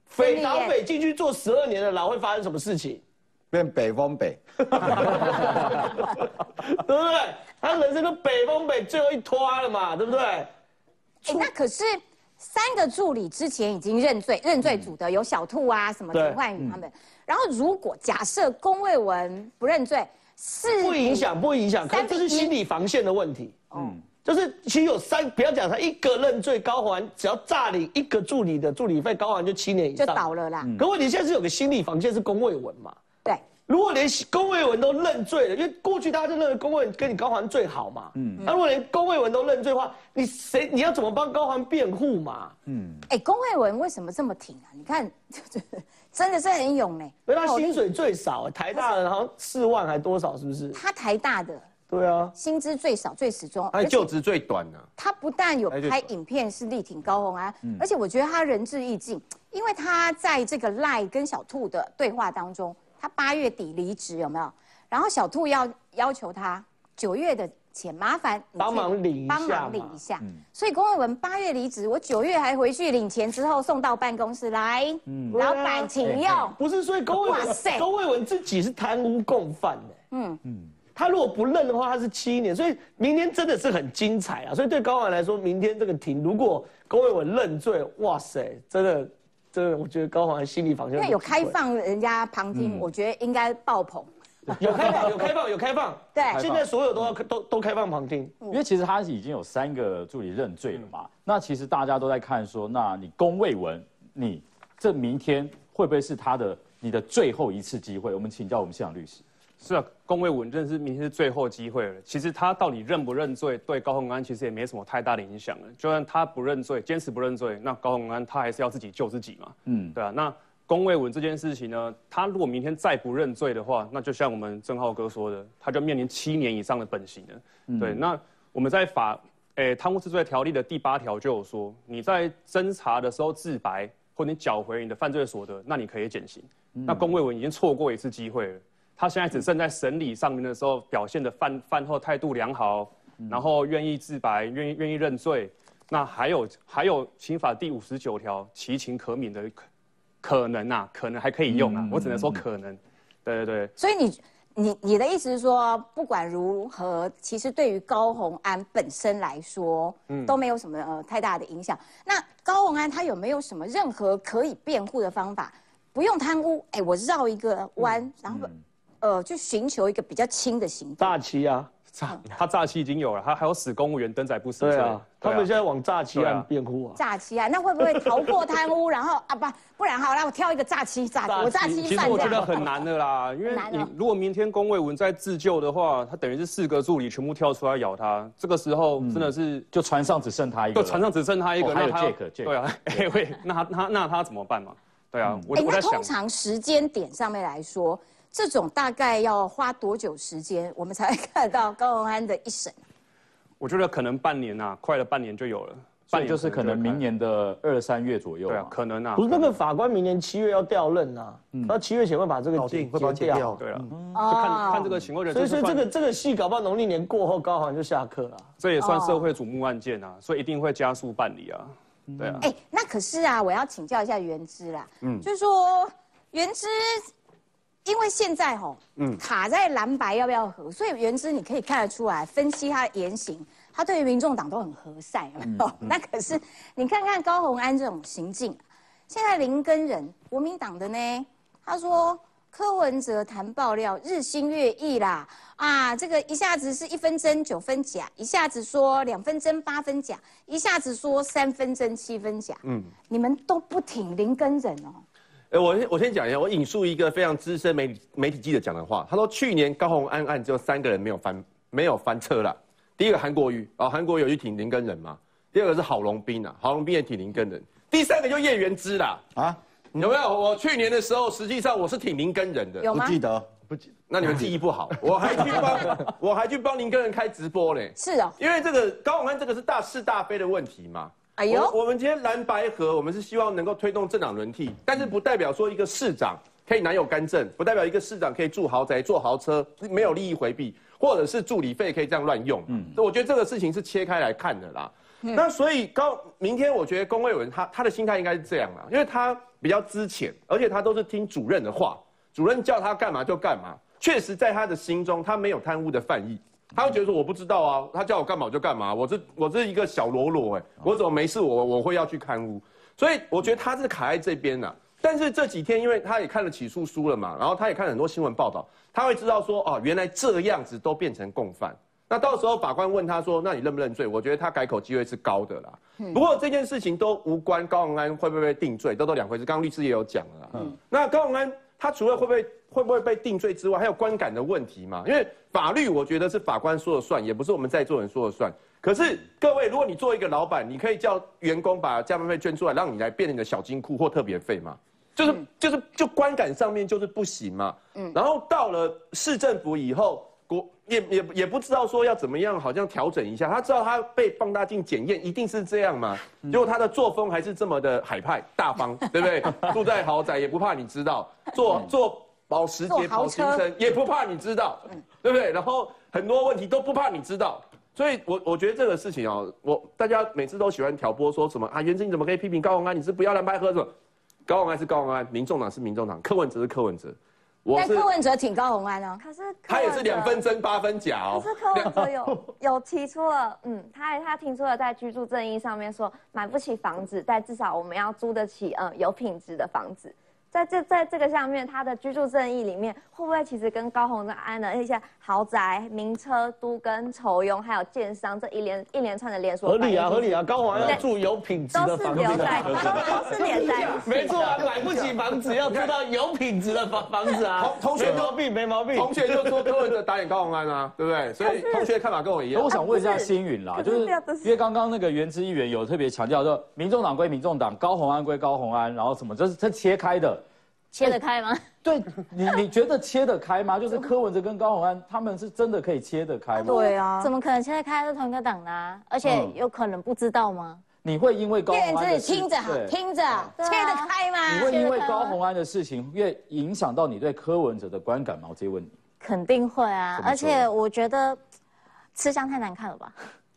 匪党匪进去坐十二年的牢，会发生什么事情？变北风北，对不对？他人生都北风北最后一拖了嘛，对不对？哎，那可是三个助理之前已经认罪，认罪组的有小兔啊，什么对陈焕宇他们。然后如果假设龚卫文不认罪，是不影响，不影响，可是这是心理防线的问题。嗯，就是其实有三，不要讲他一个认罪，高环只要诈领一个助理的助理费，高环就七年以上就。倒了啦。可问题现在是有个心理防线是龚卫文嘛？对，如果连龚卫文都认罪了，因为过去大家就认为龚卫文跟你高环最好嘛。嗯，那如果连龚卫文都认罪的话，你谁你要怎么帮高环辩护嘛？嗯哎，龚卫文为什么这么挺啊？你看，真的是很勇呢。因为他薪水最少，台大的好像四万还多少，是不是？他台大的对啊，薪资最少最始终，他就职最短呢、他不但有拍影片是力挺高虹安，嗯。而且我觉得他仁至义尽，因为他在这个赖跟小兔的对话当中，他八月底离职有没有？然后小兔要要求他九月的钱，麻烦帮忙领一下帮忙领一下。所以龚伟文八月离职，我九月还回去领钱，之后送到办公室来，老板请用。不是，所以龚卫文龚卫文自己是贪污共犯的。嗯他如果不认的话，他是七年，所以明天真的是很精彩啊！所以对高环来说，明天这个庭，如果龚卫文认罪，哇塞，真的，真的，我觉得高环心理防线因为有开，放人家旁听，我觉得应该爆棚。有开放，有开放，有开放。对现在所有都要都都开放旁听。因为其实他已经有三个助理认罪了嘛，那其实大家都在看说，那你龚卫文，你这明天会不会是他的你的最后一次机会？我们请教我们现场律师。是啊，龚卫文认是明天是最后机会了。其实他到底认不认罪，对高虹安其实也没什么太大的影响了。就算他不认罪，坚持不认罪，那高虹安他还是要自己救自己嘛。嗯，对啊。那龚卫文这件事情呢，他如果明天再不认罪的话，那就像我们郑浩哥说的，他就面临七年以上的本刑了。对，那我们在法诶贪污治罪条例的第八条就有说，你在侦查的时候自白，或你缴回你的犯罪所得，那你可以减刑。那龚卫文已经错过一次机会了。他现在只剩在审理上面的时候表现的饭饭后态度良好，然后愿意自白，愿意愿意认罪。那还有还有刑法第五十九条其情可悯的可可能啊，可能还可以用啊，我只能说可能。对对对，所以你你你的意思是说，不管如何，其实对于高虹安本身来说，都没有什么呃太大的影响。那高虹安他有没有什么任何可以辩护的方法？不用贪污，哎，我绕一个弯，然后呃，去寻求一个比较轻的刑度。诈欺啊，诈他诈欺已经有了，他还有死公务员登载不实罪。对啊，他们现在往诈欺案辩护啊。诈欺案，那会不会逃过贪污？然后啊不，不然好，那我挑一个诈欺诈，我诈欺其实我觉得。很难的啦，因为你如果明天龚卫文在自救的话，他等于是四个助理全部跳出来咬他，这个时候真的是就船上只剩他一个，就船上只剩他一个，哦还有那他对啊，哎喂，那他那那他怎么办嘛？对啊，我哎，我在想那通，常时间点上面来说，这种大概要花多久时间，我们才会看到高鸿安的一审？我觉得可能半年呐，快了半年就有了，半年所以就是可能明年的二三月左右对啊，。可能啊不，是那个法官明年七月要调任啊，那七月前会把这个定会把它解解掉。对啊，嗯。就看看这个情况人，所以所以这算个这个戏搞不好农历年过后，高行就下课了。这也算社会瞩目案件啊，所以一定会加速办理啊，对啊。哎，那可是啊，我要请教一下原之啦，嗯，就是说原之，因为现在吼，嗯，卡在蓝白要不要合，所以原之你可以看得出来，分析他的言行，他对于民众党都很和善，有没有？那可是你看看高鸿安这种行径，现在林根人国民党的呢，他说柯文哲谈爆料日新月异啦，啊，这个一下子是一分真九分假，一下子说两分真八分假，一下子说三分真七分假，嗯，你们都不挺林根人哦。呃，我先我先讲一下，我引述一个非常资深媒媒体记者讲的话，他说去年高红安案只有三个人没有翻没有翻车了，第一个韩国瑜啊，韩国瑜有去挺林根人嘛，第二个是郝龙斌啊，郝龙斌也挺林根人，第三个就叶元之啦，啊，有没有？我去年的时候，实际上我是挺林根人的，有吗？不记得，那你们记忆不好，我还去帮我还去帮林根人开直播嘞，是哦，因为这个高虹安这个是大是大非的问题嘛。哎呦我我们今天蓝白河，我们是希望能够推动政党轮替，但是不代表说一个市长可以男友干政，不代表一个市长可以住豪宅、坐豪车，没有利益回避，或者是助理费可以这样乱用。嗯，我觉得这个事情是切开来看的啦。那所以高明天，我觉得龚卫文他他的心态应该是这样啦，因为他比较资浅，而且他都是听主任的话，主任叫他干嘛就干嘛。确实，在他的心中，他没有贪污的犯意，他会觉得说我不知道啊，他叫我干嘛我就干嘛，我这我这一个小喽啰哎，我怎么没事我我会要去贪污？所以我觉得他是卡在这边的。但是这几天，因为他也看了起诉书了嘛，然后他也看了很多新闻报道，他会知道说哦，原来这样子都变成共犯。那到时候法官问他说：“那你认不认罪？”我觉得他改口机会是高的啦。不过这件事情都无关高宏安会不会被定罪，都都两回事。刚刚律师也有讲了。嗯，那高宏安他除了会不会会不会被定罪之外，还有观感的问题嘛？因为法律我觉得是法官说了算，也不是我们在座人说了算。可是各位，如果你做一个老板，你可以叫员工把加班费捐出来，让你来变你的小金库或特别费嘛？就是就是就观感上面就是不行嘛。嗯，然后到了市政府以后。国也也也不知道说要怎么样，好像调整一下。他知道他被放大镜检验，一定是这样嘛？结果他的作风还是这么的海派大方，对不对？住在豪宅也不怕你知道，坐坐保时捷跑行程也不怕你知道，对不对？然后很多问题都不怕你知道。所以，我我觉得这个事情哦，我大家每次都喜欢挑拨说什么啊？袁志你怎么可以批评高鸿安？你是不要蓝白喝什么？高鸿安是高鸿安，民众党是民众党，柯文哲是柯文哲。但柯文哲挺高红安哦，可是他也是两分真八分假哦。可是柯文哲有 有提出了，嗯，他他提出了在居住正义上面说买不起房子，但至少我们要租得起，嗯，有品质的房子。在这在这个上面，他的居住正义里面，会不会其实跟高鸿安的一些豪宅、名车、都跟筹庸，还有建商这一连一连串的连锁？合理啊，合理啊，高鸿安要住有品质的房子。都是留在，都都是连在。没错啊，买不起房子要住到有品质的房房子啊。同同学没毛病，没毛病。同学就说柯文哲打脸高鸿安啊，对不对？所以同学看法跟我一样。我想问一下星云啦，就是因为刚刚那个原之议员有特别强调说，民众党归民众党，高鸿安归高鸿安，然后什么，这是这切开的。切得开吗？对你，你觉得切得开吗？就是柯文哲跟高鸿安，他们是真的可以切得开吗？对啊，怎么可能切得开？是同一个党的，而且有可能不知道吗？你会因为高鸿安的听着听着切得开吗？你会因为高鸿安的事情，越影响到你对柯文哲的观感吗？我直接问你。肯定会啊，而且我觉得吃相太难看了吧？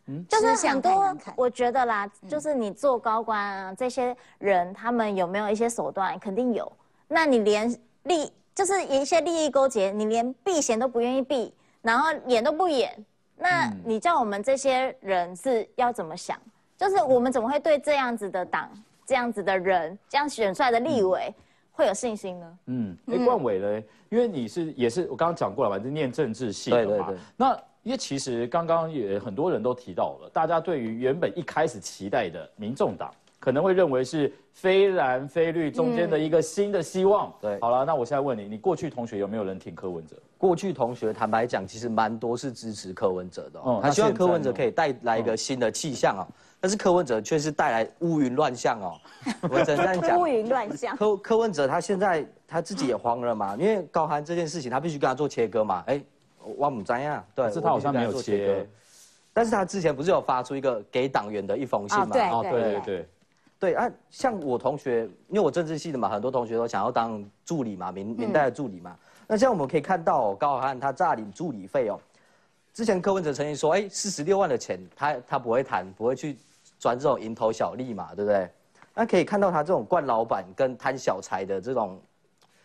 嗯，就是很多，我觉得啦，就是你做高官啊，这些人他们有没有一些手段？肯定有。那你连利就是一些利益勾结，你连避嫌都不愿意避，然后演都不演，那你叫我们这些人是要怎么想？就是我们怎么会对这样子的党、这样子的人、这样选出来的立委会有信心呢？嗯，哎，冠伟呢？因为你是也是我刚刚讲过了嘛，是念政治系的嘛。那因为其实刚刚也很多人都提到了，大家对于原本一开始期待的民众党。可能会认为是非蓝非绿中间的一个新的希望。对，好了，那我现在问你，你过去同学有没有人挺柯文哲？过去同学坦白讲，其实蛮多是支持柯文哲的，哦，他希望柯文哲可以带来一个新的气象哦。但是柯文哲却是带来乌云乱象哦。我只能讲 乌云乱象。柯柯文哲他现在他自己也慌了嘛，因为高寒这件事情，他必须跟他做切割嘛。哎，汪姆詹呀，对，是他好像没有切割，但是他之前不是有发出一个给党员的一封信嘛？哦，对对对。对啊，像我同学，因为我政治系的嘛，很多同学都想要当助理嘛，明明代的助理嘛。那像我们可以看到，高考汉他诈领助理费哦。之前柯文哲曾经说，哎，四十六万的钱，他他不会谈，不会去赚这种蝇头小利嘛，对不对？那可以看到他这种惯老板跟贪小财的这种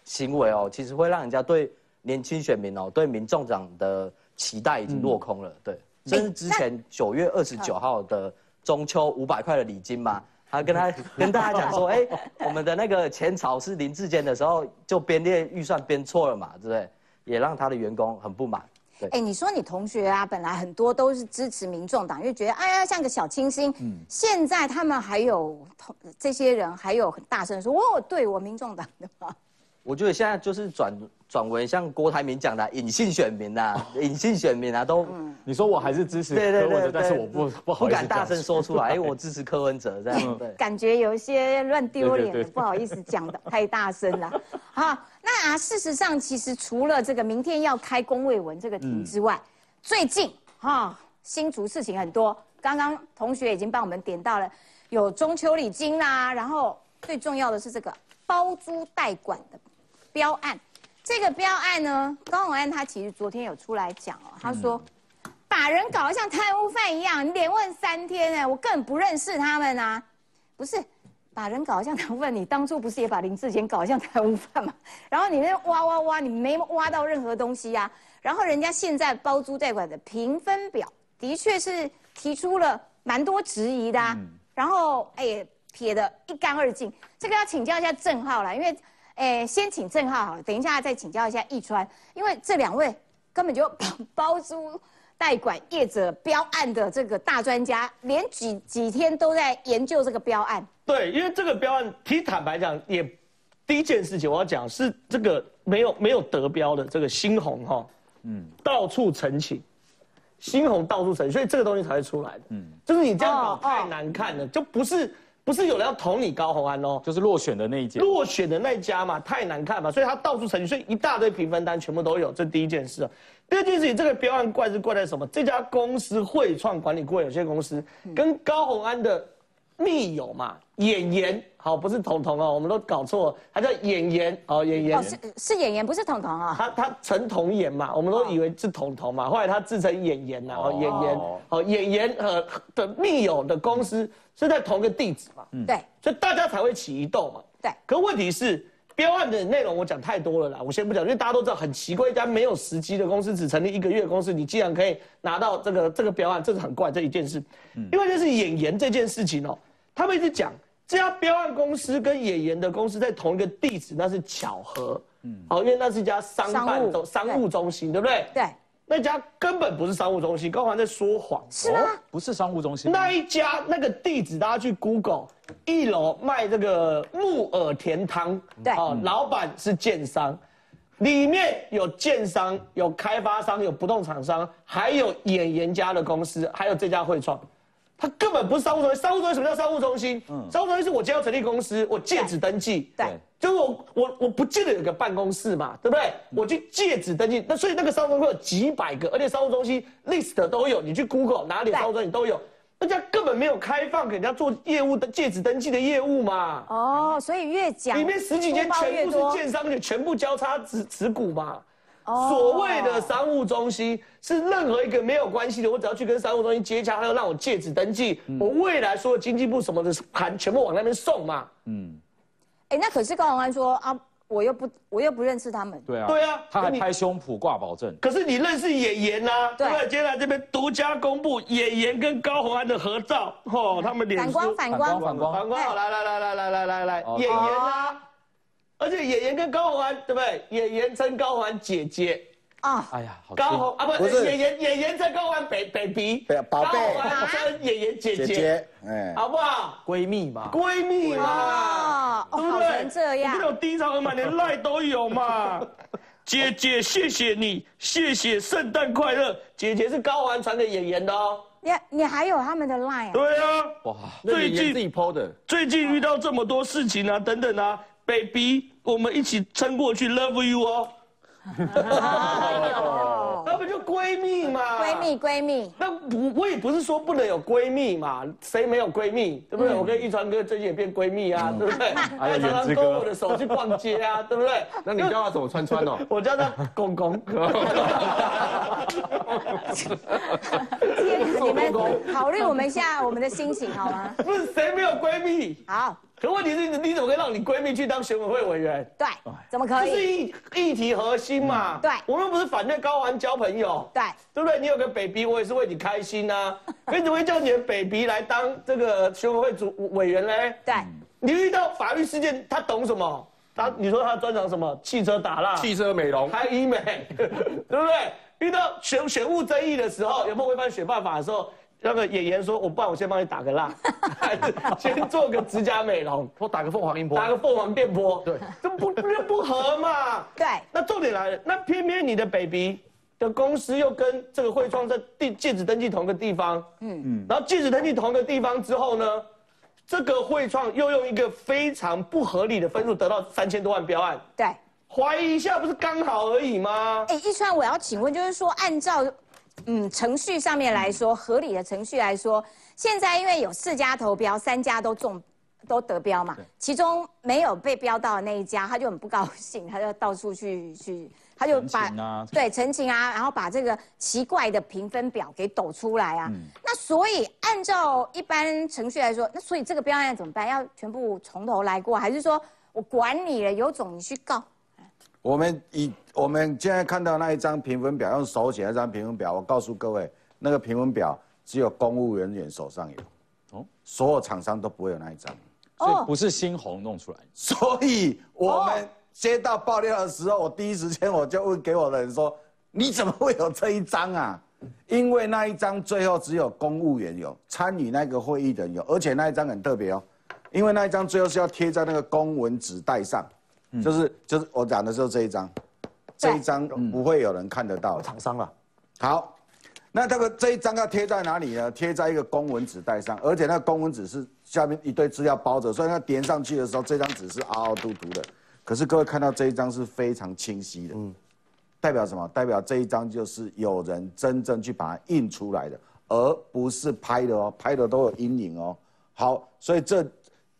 行为哦，其实会让人家对年轻选民哦，对民众党的期待已经落空了。对，这是之前九月二十九号的中秋五百块的礼金嘛。他跟他 跟大家讲说，哎，我们的那个前朝是林志坚的时候就编列预算编错了嘛，对不对？也让他的员工很不满。对，哎，你说你同学啊，本来很多都是支持民众党，因为觉得哎呀像个小清新。嗯。现在他们还有同这些人还有很大声说，哦，对我民众党的嘛？我觉得现在就是转。转为像郭台铭讲的隐性选民呐，隐性选民啊，都，你说我还是支持柯文哲，但是我不不好不敢大声说出来，因 为我支持柯文哲这样，对，感觉有一些乱丢脸，不好意思讲的太大声了。好，那啊，事实上其实除了这个明天要开公卫文这个题之外，最近哈新竹事情很多，刚刚同学已经帮我们点到了，有中秋礼金啦，然后最重要的是这个包租代管的。标案。这个标案呢，高永安他其实昨天有出来讲哦，他说把人搞得像贪污犯一样，你连问三天哎，我根本不认识他们啊，不是。把人搞得像贪污犯，你当初不是也把林志坚搞得像贪污犯吗？然后你那挖挖挖，你没挖到任何东西呀。然后人家现在包租代管的评分表，的确是提出了蛮多质疑的啊。然后哎，撇得一干二净。这个要请教一下郑浩啦，因为哎，先请郑浩好了，等一下再请教一下易川，因为这两位根本就 包租。代管业者标案的这个大专家，连几几天都在研究这个标案。对，因为这个标案，其实坦白讲，也第一件事情我要讲是这个没有没有得标的这个新红哈，嗯，到处澄清，新红到处澄清，所以这个东西才会出来的。嗯，就是你这样搞太难看了，就不是。不是有人要投你高红安哦，就是落选的那一家，落选的那一家嘛，太难看嘛，所以他到处澄清，所以一大堆评分单全部都有，这第一件事。第二件事情，这个标案怪是怪在什么？这家公司汇创管理顾问有限公司跟高红安的密友嘛，演员，好，不是彤彤哦，我们都搞错，他叫演员哦，演员，是是演员，不是彤彤啊。他他陈彤演嘛，我们都以为是彤彤嘛，后来他自称演员呐，哦，演员，哦，演员呃的密友的公司。是在同一个地址嘛？嗯，对，所以大家才会起疑窦嘛。对，可问题是标案的内容我讲太多了啦，我先不讲，因为大家都知道很奇怪，一家没有时机的公司，只成立一个月的公司，你既然可以拿到这个这个标案，这是很怪这一件事。嗯，因为就是演员这件事情哦，他们一直讲这家标案公司跟演员的公司在同一个地址，那是巧合。嗯，好，因为那是一家商办中商务中心，对不对？对。那家根本不是商务中心，高环在说谎。是吗？不是商务中心。那一家那个地址，大家去 Google，一楼卖这个木耳甜汤。对。哦，老板是建商，里面有建商、有开发商、有不动产商，还有演员家的公司，还有这家汇创。它根本不是商务中心。商务中心什么叫商务中心？嗯，商务中心是我今天要成立公司，我借址登记。对。就是我我我不见得有个办公室嘛，对不对？我去借址登记，那所以那个商务中心有几百个，而且商务中心 list 都有，你去 Google 哪里商务中心都有，人家根本没有开放给人家做业务的借址登记的业务嘛。哦，所以越讲里面十几间全部是建商，就全部交叉持持股嘛。哦，所谓的商务中心是任何一个没有关系的，我只要去跟商务中心接洽，他要让我借址登记，我未来所有经济部什么的盘全部往那边送嘛。嗯。哎，那可是高宏安说啊，我又不，我又不认识他们。对啊，对啊，他还拍胸脯挂保证。可是你认识演员呐？对。接下来这边独家公布演员跟高宏安的合照，哦，他们脸反光反光反光反光，来来来来来来来来，演员啊，而且演员跟高宏安对不对？演员称高宏安姐姐。啊，哎呀，高红啊，不是演员，演员在高玩北北鼻，宝贝，跟演员姐姐，哎，好不好？闺蜜嘛，闺蜜嘛，对不对？这样，这种低潮嘛，连赖都有嘛。姐姐，谢谢你，谢谢，圣诞快乐。姐姐是高环传给演员的哦。你你还有他们的赖啊？对啊，哇，最近自己 PO 的，最近遇到这么多事情啊，等等啊，baby，我们一起撑过去，love you 哦。哎呦，那不就闺蜜嘛？闺蜜闺蜜，那不我也不是说不能有闺蜜嘛，谁没有闺蜜？对不对？我跟玉川哥最近也变闺蜜啊，对不对？还常常勾我的手去逛街啊，对不对？那你叫他怎么穿穿哦？我叫他公公。你们考虑我们一下我们的心情好吗？不是谁没有闺蜜？好。可问题是，你怎么可以让你闺蜜去当选委会委员？对，怎么可以？这是议议题核心嘛？对，我们不是反对高玩交朋友？对，对不对？你有个 baby，我也是为你开心呐。你怎么会叫你的 baby 来当这个选委会主委员嘞？对，你遇到法律事件，他懂什么？他你说他专长什么？汽车打蜡、汽车美容、开医美，对不对？遇到选选务争议的时候，有没有违反选办法的时候？那个演员说：“我不然我先帮你打个蜡，还是先做个指甲美容，或打个凤凰音波，打个凤凰电波，对，这不不不合嘛？对。那重点来了，那偏偏你的 baby 的公司又跟这个汇创在地戒指登记同一个地方，嗯嗯，然后戒指登记同一个地方之后呢，这个汇创又用一个非常不合理的分数得到三千多万标案，对，怀疑一下不是刚好而已吗？哎，一川，我要请问，就是说按照。嗯，程序上面来说，合理的程序来说，现在因为有四家投标，三家都中都得标嘛，其中没有被标到的那一家，他就很不高兴，他就到处去去，他就把对陈情啊，然后把这个奇怪的评分表给抖出来啊。那所以按照一般程序来说，那所以这个标案怎么办？要全部从头来过，还是说我管你了，有种你去告？我们以我们现在看到那一张评分表，用手写那张评分表，我告诉各位，那个评分表只有公务人员手上有，哦，所有厂商都不会有那一张。所以不是新红弄出来，所以我们接到爆料的时候，我第一时间我就问给我的人说：你怎么会有这一张啊？因为那一张最后只有公务员有参与那个会议的人有，而且那一张很特别哦，因为那一张最后是要贴在那个公文纸袋上，就是就是我讲的就是这一张，这一张不会有人看得到厂商了。好，那这个这一张要贴在哪里呢？贴在一个公文纸袋上，而且那个公文纸是。下面一堆资料包着，所以它叠上去的时候，这张纸是凹凹凸凸的。可是各位看到这一张是非常清晰的，嗯，代表什么？代表这一张就是有人真正去把它印出来的，而不是拍的哦，拍的都有阴影哦。好，所以这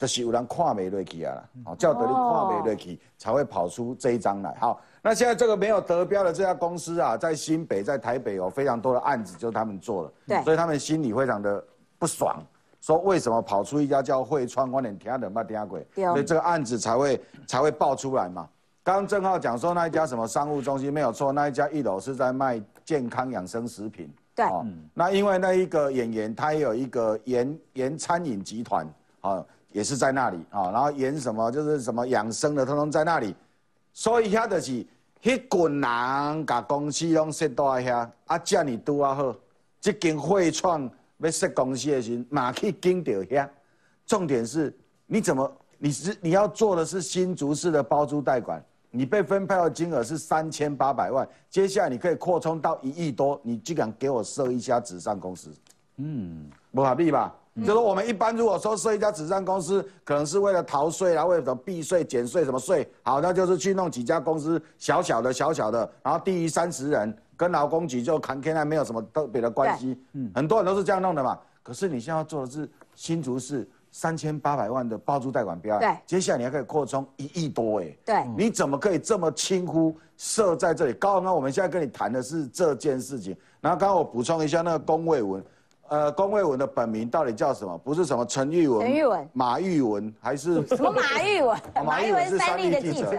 的是有人看没落去啊，好，叫得你看没落去才会跑出这一张来。好，那现在这个没有得标的这家公司啊，在新北、在台北有非常多的案子，就是他们做了，对，所以他们心里非常的不爽。说为什么跑出一家叫汇川，我连听都没听过，所以这个案子才会才会爆出来嘛。刚刚郑浩讲说那一家什么商务中心没有错，那一家一楼是在卖健康养生食品。对，那因为那一个演员他也有一个盐盐餐饮集团，啊，也是在那里啊，然后演什么就是什么养生的，通通在那里。所以遐就是迄群人甲公司拢设在遐，啊，这样拄啊好，这间汇创。要设公司的时，马去跟着遐。重点是，你怎么？你是你要做的是新竹市的包租代管，你被分配的金额是三千八百万，接下来你可以扩充到一亿多，你居敢给我设一家纸上公司？嗯，不合理吧？就是我们一般如果说设一家慈善公司，可能是为了逃税啊，为了什么避税减税什么税？好，那就是去弄几家公司，小小的小小的，然后低于三十人。跟劳工局就谈天来没有什么特别的关系，嗯，很多人都是这样弄的嘛。可是你现在要做的是新竹市三千八百万的包租贷款标，对，接下来你还可以扩充一亿多哎，对，你怎么可以这么轻忽设在这里？刚刚我们现在跟你谈的是这件事情，然后刚刚我补充一下那个龚卫文。呃，龚卫文的本名到底叫什么？不是什么陈玉文、陈玉文、马玉文，还是什么马玉文？马玉文是三立的记者，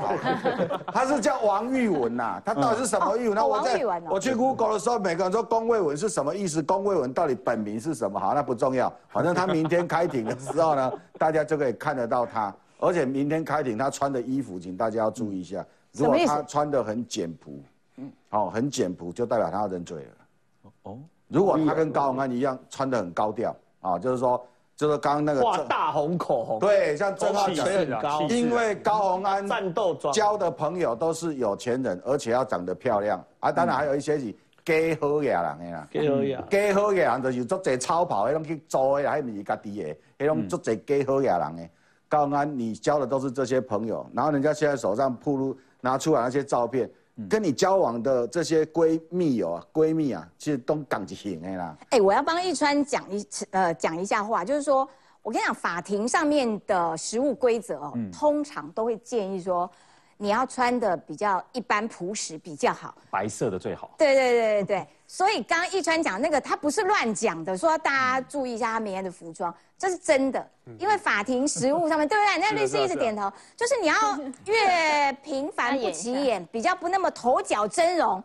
他是叫王玉文呐。他到底是什么玉文？那我在我去 Google 的时候，每个人说龚卫文是什么意思？龚卫文到底本名是什么？好，那不重要，反正他明天开庭的时候呢，大家就可以看得到他。而且明天开庭他穿的衣服，请大家要注意一下。如果他穿的很简朴，嗯，好，很简朴，就代表他要认罪了。哦。如果他跟高洪安一样穿的很高调啊，就是说，就是刚刚那个画大红口红，对，像郑浩讲的，因为高洪安战斗交的朋友都是有钱人，而且要长得漂亮啊。当然还有一些是假好野人的啦，假好野，假好野人就是做这超跑，那种去租的，还不是家己的，那种做这假好野人的。高洪安，你交的都是这些朋友，然后人家现在手上铺路拿出来那些照片。跟你交往的这些闺蜜友啊，闺蜜啊，其实都港型的啦。哎，我要帮一川讲一呃讲一下话，就是说我跟你讲，法庭上面的实务规则哦，通常都会建议说。你要穿的比较一般朴实比较好，白色的最好。对对对对对，所以刚刚一川讲那个，他不是乱讲的，说大家注意一下他每天的服装，这是真的，因为法庭实务上面，对不对？那律师一直点头，就是你要越 平凡不起眼，比较不那么头角峥嵘。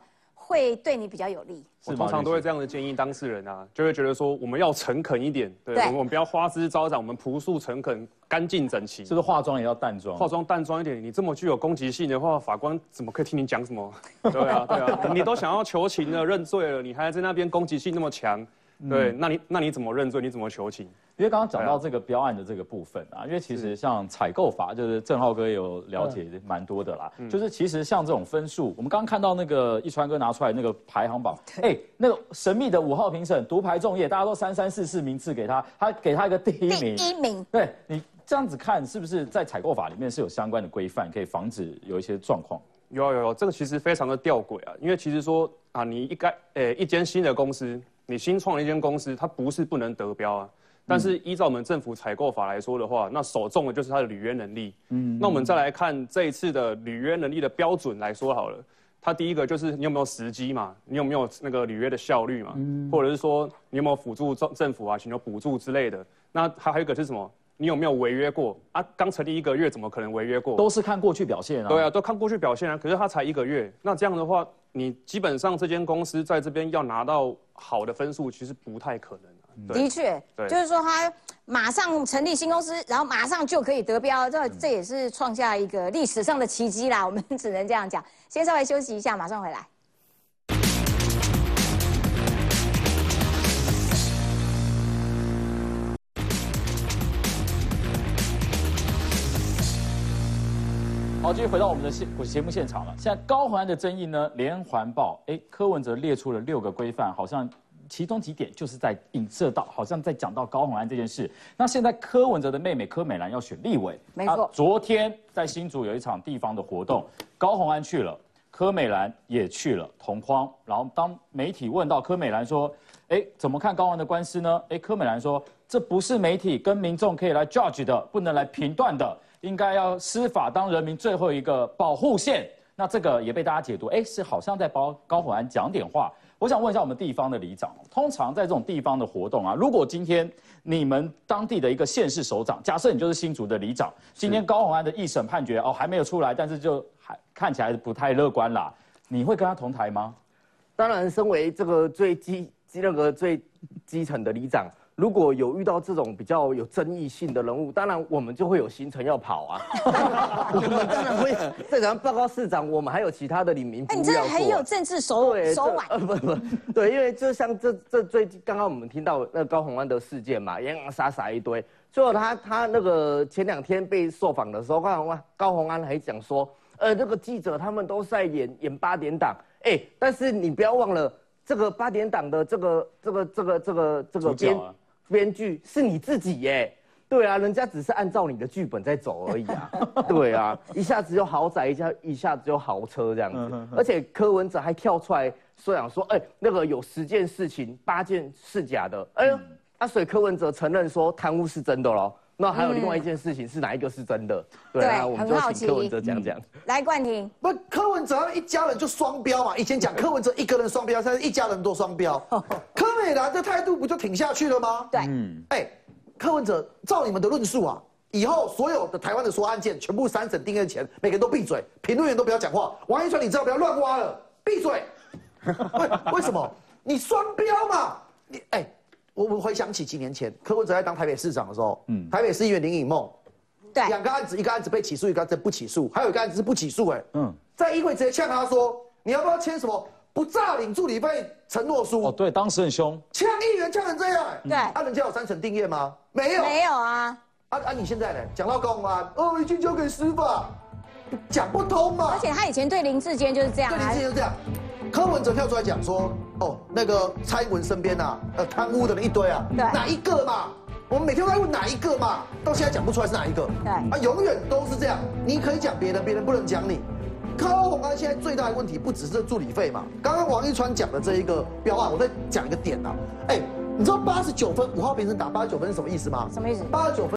会对你比较有利。我通常都会这样的建议当事人啊，就会觉得说我们要诚恳一点，对，我们不要花枝招展，我们朴素诚恳、干净整齐。是不是化妆也要淡妆？化妆淡妆一点，你这么具有攻击性的话，法官怎么可以听你讲什么？对啊，对啊，你都想要求情了、认罪了，你还在那边攻击性那么强。对，那你那你怎么认罪？你怎么求情？因为刚刚讲到这个标案的这个部分啊，因为其实像采购法，就是郑浩哥有了解蛮多的啦。就是其实像这种分数，我们刚刚看到那个一川哥拿出来那个排行榜，哎，那个神秘的五号评审独排众业，大家都三三四四名次给他，他给他一个第一名。第一名。对你这样子看，是不是在采购法里面是有相关的规范，可以防止有一些状况？有有有，这个其实非常的吊诡啊，因为其实说啊，你一该诶一间新的公司。你新创了一间公司，它不是不能得标啊，但是依照我们政府采购法来说的话，那首重的就是它的履约能力。嗯，那我们再来看这一次的履约能力的标准来说好了，它第一个就是你有没有时机嘛，你有没有那个履约的效率嘛，嗯或者是说你有没有辅助政政府啊寻求补助之类的。那还还有一个是什么？你有没有违约过啊？刚成立一个月，怎么可能违约过？都是看过去表现啊。对啊，都看过去表现啊。可是他才一个月，那这样的话，你基本上这间公司在这边要拿到好的分数，其实不太可能。的确，就是说他马上成立新公司，然后马上就可以得标，这这也是创下一个历史上的奇迹啦。我们只能这样讲。先稍微休息一下，马上回来。好，继续回到我们的现节目现场了。现在高环安的争议呢，连环报，哎，柯文哲列出了六个规范，好像其中几点就是在影射到，好像在讲到高虹安这件事。那现在柯文哲的妹妹柯美兰要选立委，没错。昨天在新竹有一场地方的活动，高虹安去了，柯美兰也去了同框。然后当媒体问到柯美兰说，哎，怎么看高虹安的官司呢？哎，柯美兰说，这不是媒体跟民众可以来 judge 的，不能来评断的。应该要司法当人民最后一个保护线，那这个也被大家解读，哎，是好像在帮高火安讲点话。我想问一下我们地方的里长，通常在这种地方的活动啊，如果今天你们当地的一个县市首长，假设你就是新竹的里长，今天高洪安的一审判决哦还没有出来，但是就还看起来不太乐观啦，你会跟他同台吗？当然，身为这个最基那个最基层的里长。如果有遇到这种比较有争议性的人物，当然我们就会有行程要跑啊。我们当然会在场报告市长，我们还有其他的领民服务要做。你这很有政治手手腕。呃不不，对，因为就像这这最近刚刚我们听到那高洪安的事件嘛，洋洋洒洒一堆。最后他他那个前两天被受访的时候，高洪安高洪安还讲说，呃，那个记者他们都在演演八点档，哎，但是你不要忘了这个八点档的这个这个这个这个这个编。编剧是你自己耶，对啊，人家只是按照你的剧本在走而已啊，对啊，一下子有豪宅，一下一下子有豪车这样子，而且柯文哲还跳出来说想说，哎，那个有十件事情，八件是假的，哎呦，啊，所以柯文哲承认说贪污是真的喽，那还有另外一件事情是哪一个是真的？对啊，我们就请柯文哲讲讲。来，冠廷，不，柯文哲一家人就双标嘛，以前讲柯文哲一个人双标，现在一家人都双标。柯美兰的态度不就挺下去了吗？对，嗯，哎，柯文哲，照你们的论述啊，以后所有的台湾的所有案件，全部三审定案前，每个人都闭嘴，评论员都不要讲话。王一川，你知道不要乱挖了，闭嘴。为为什么？你双标嘛？你哎，我们回想起几年前，柯文哲在当台北市长的时候，嗯，台北市议员林颖梦，对，两个案子，一个案子被起诉，一个案子不起诉，还有一个案子是不起诉，哎，嗯，在议会直接呛他说，你要不要签什么？不诈领助理费承诺书？哦，对，当时很凶，呛议员呛成这样，对，啊，人家有三层定谳吗？没有，没有啊，啊啊，你现在呢？讲到公安，哦，已经交给司法，讲不通嘛。而且他以前对林志坚就是这样，对林志坚就这样。柯文哲跳出来讲说，哦，那个蔡英文身边呐，呃，贪污的人一堆啊，对，哪一个嘛？我们每天都在问哪一个嘛，到现在讲不出来是哪一个，对，啊，永远都是这样，你可以讲别人，别人不能讲你。高鸿安现在最大的问题不只是助理费嘛？刚刚王一川讲的这一个标案，我再讲一个点啊。哎，你知道八十九分五号评审打八十九分是什么意思吗？什么意思？八十九分。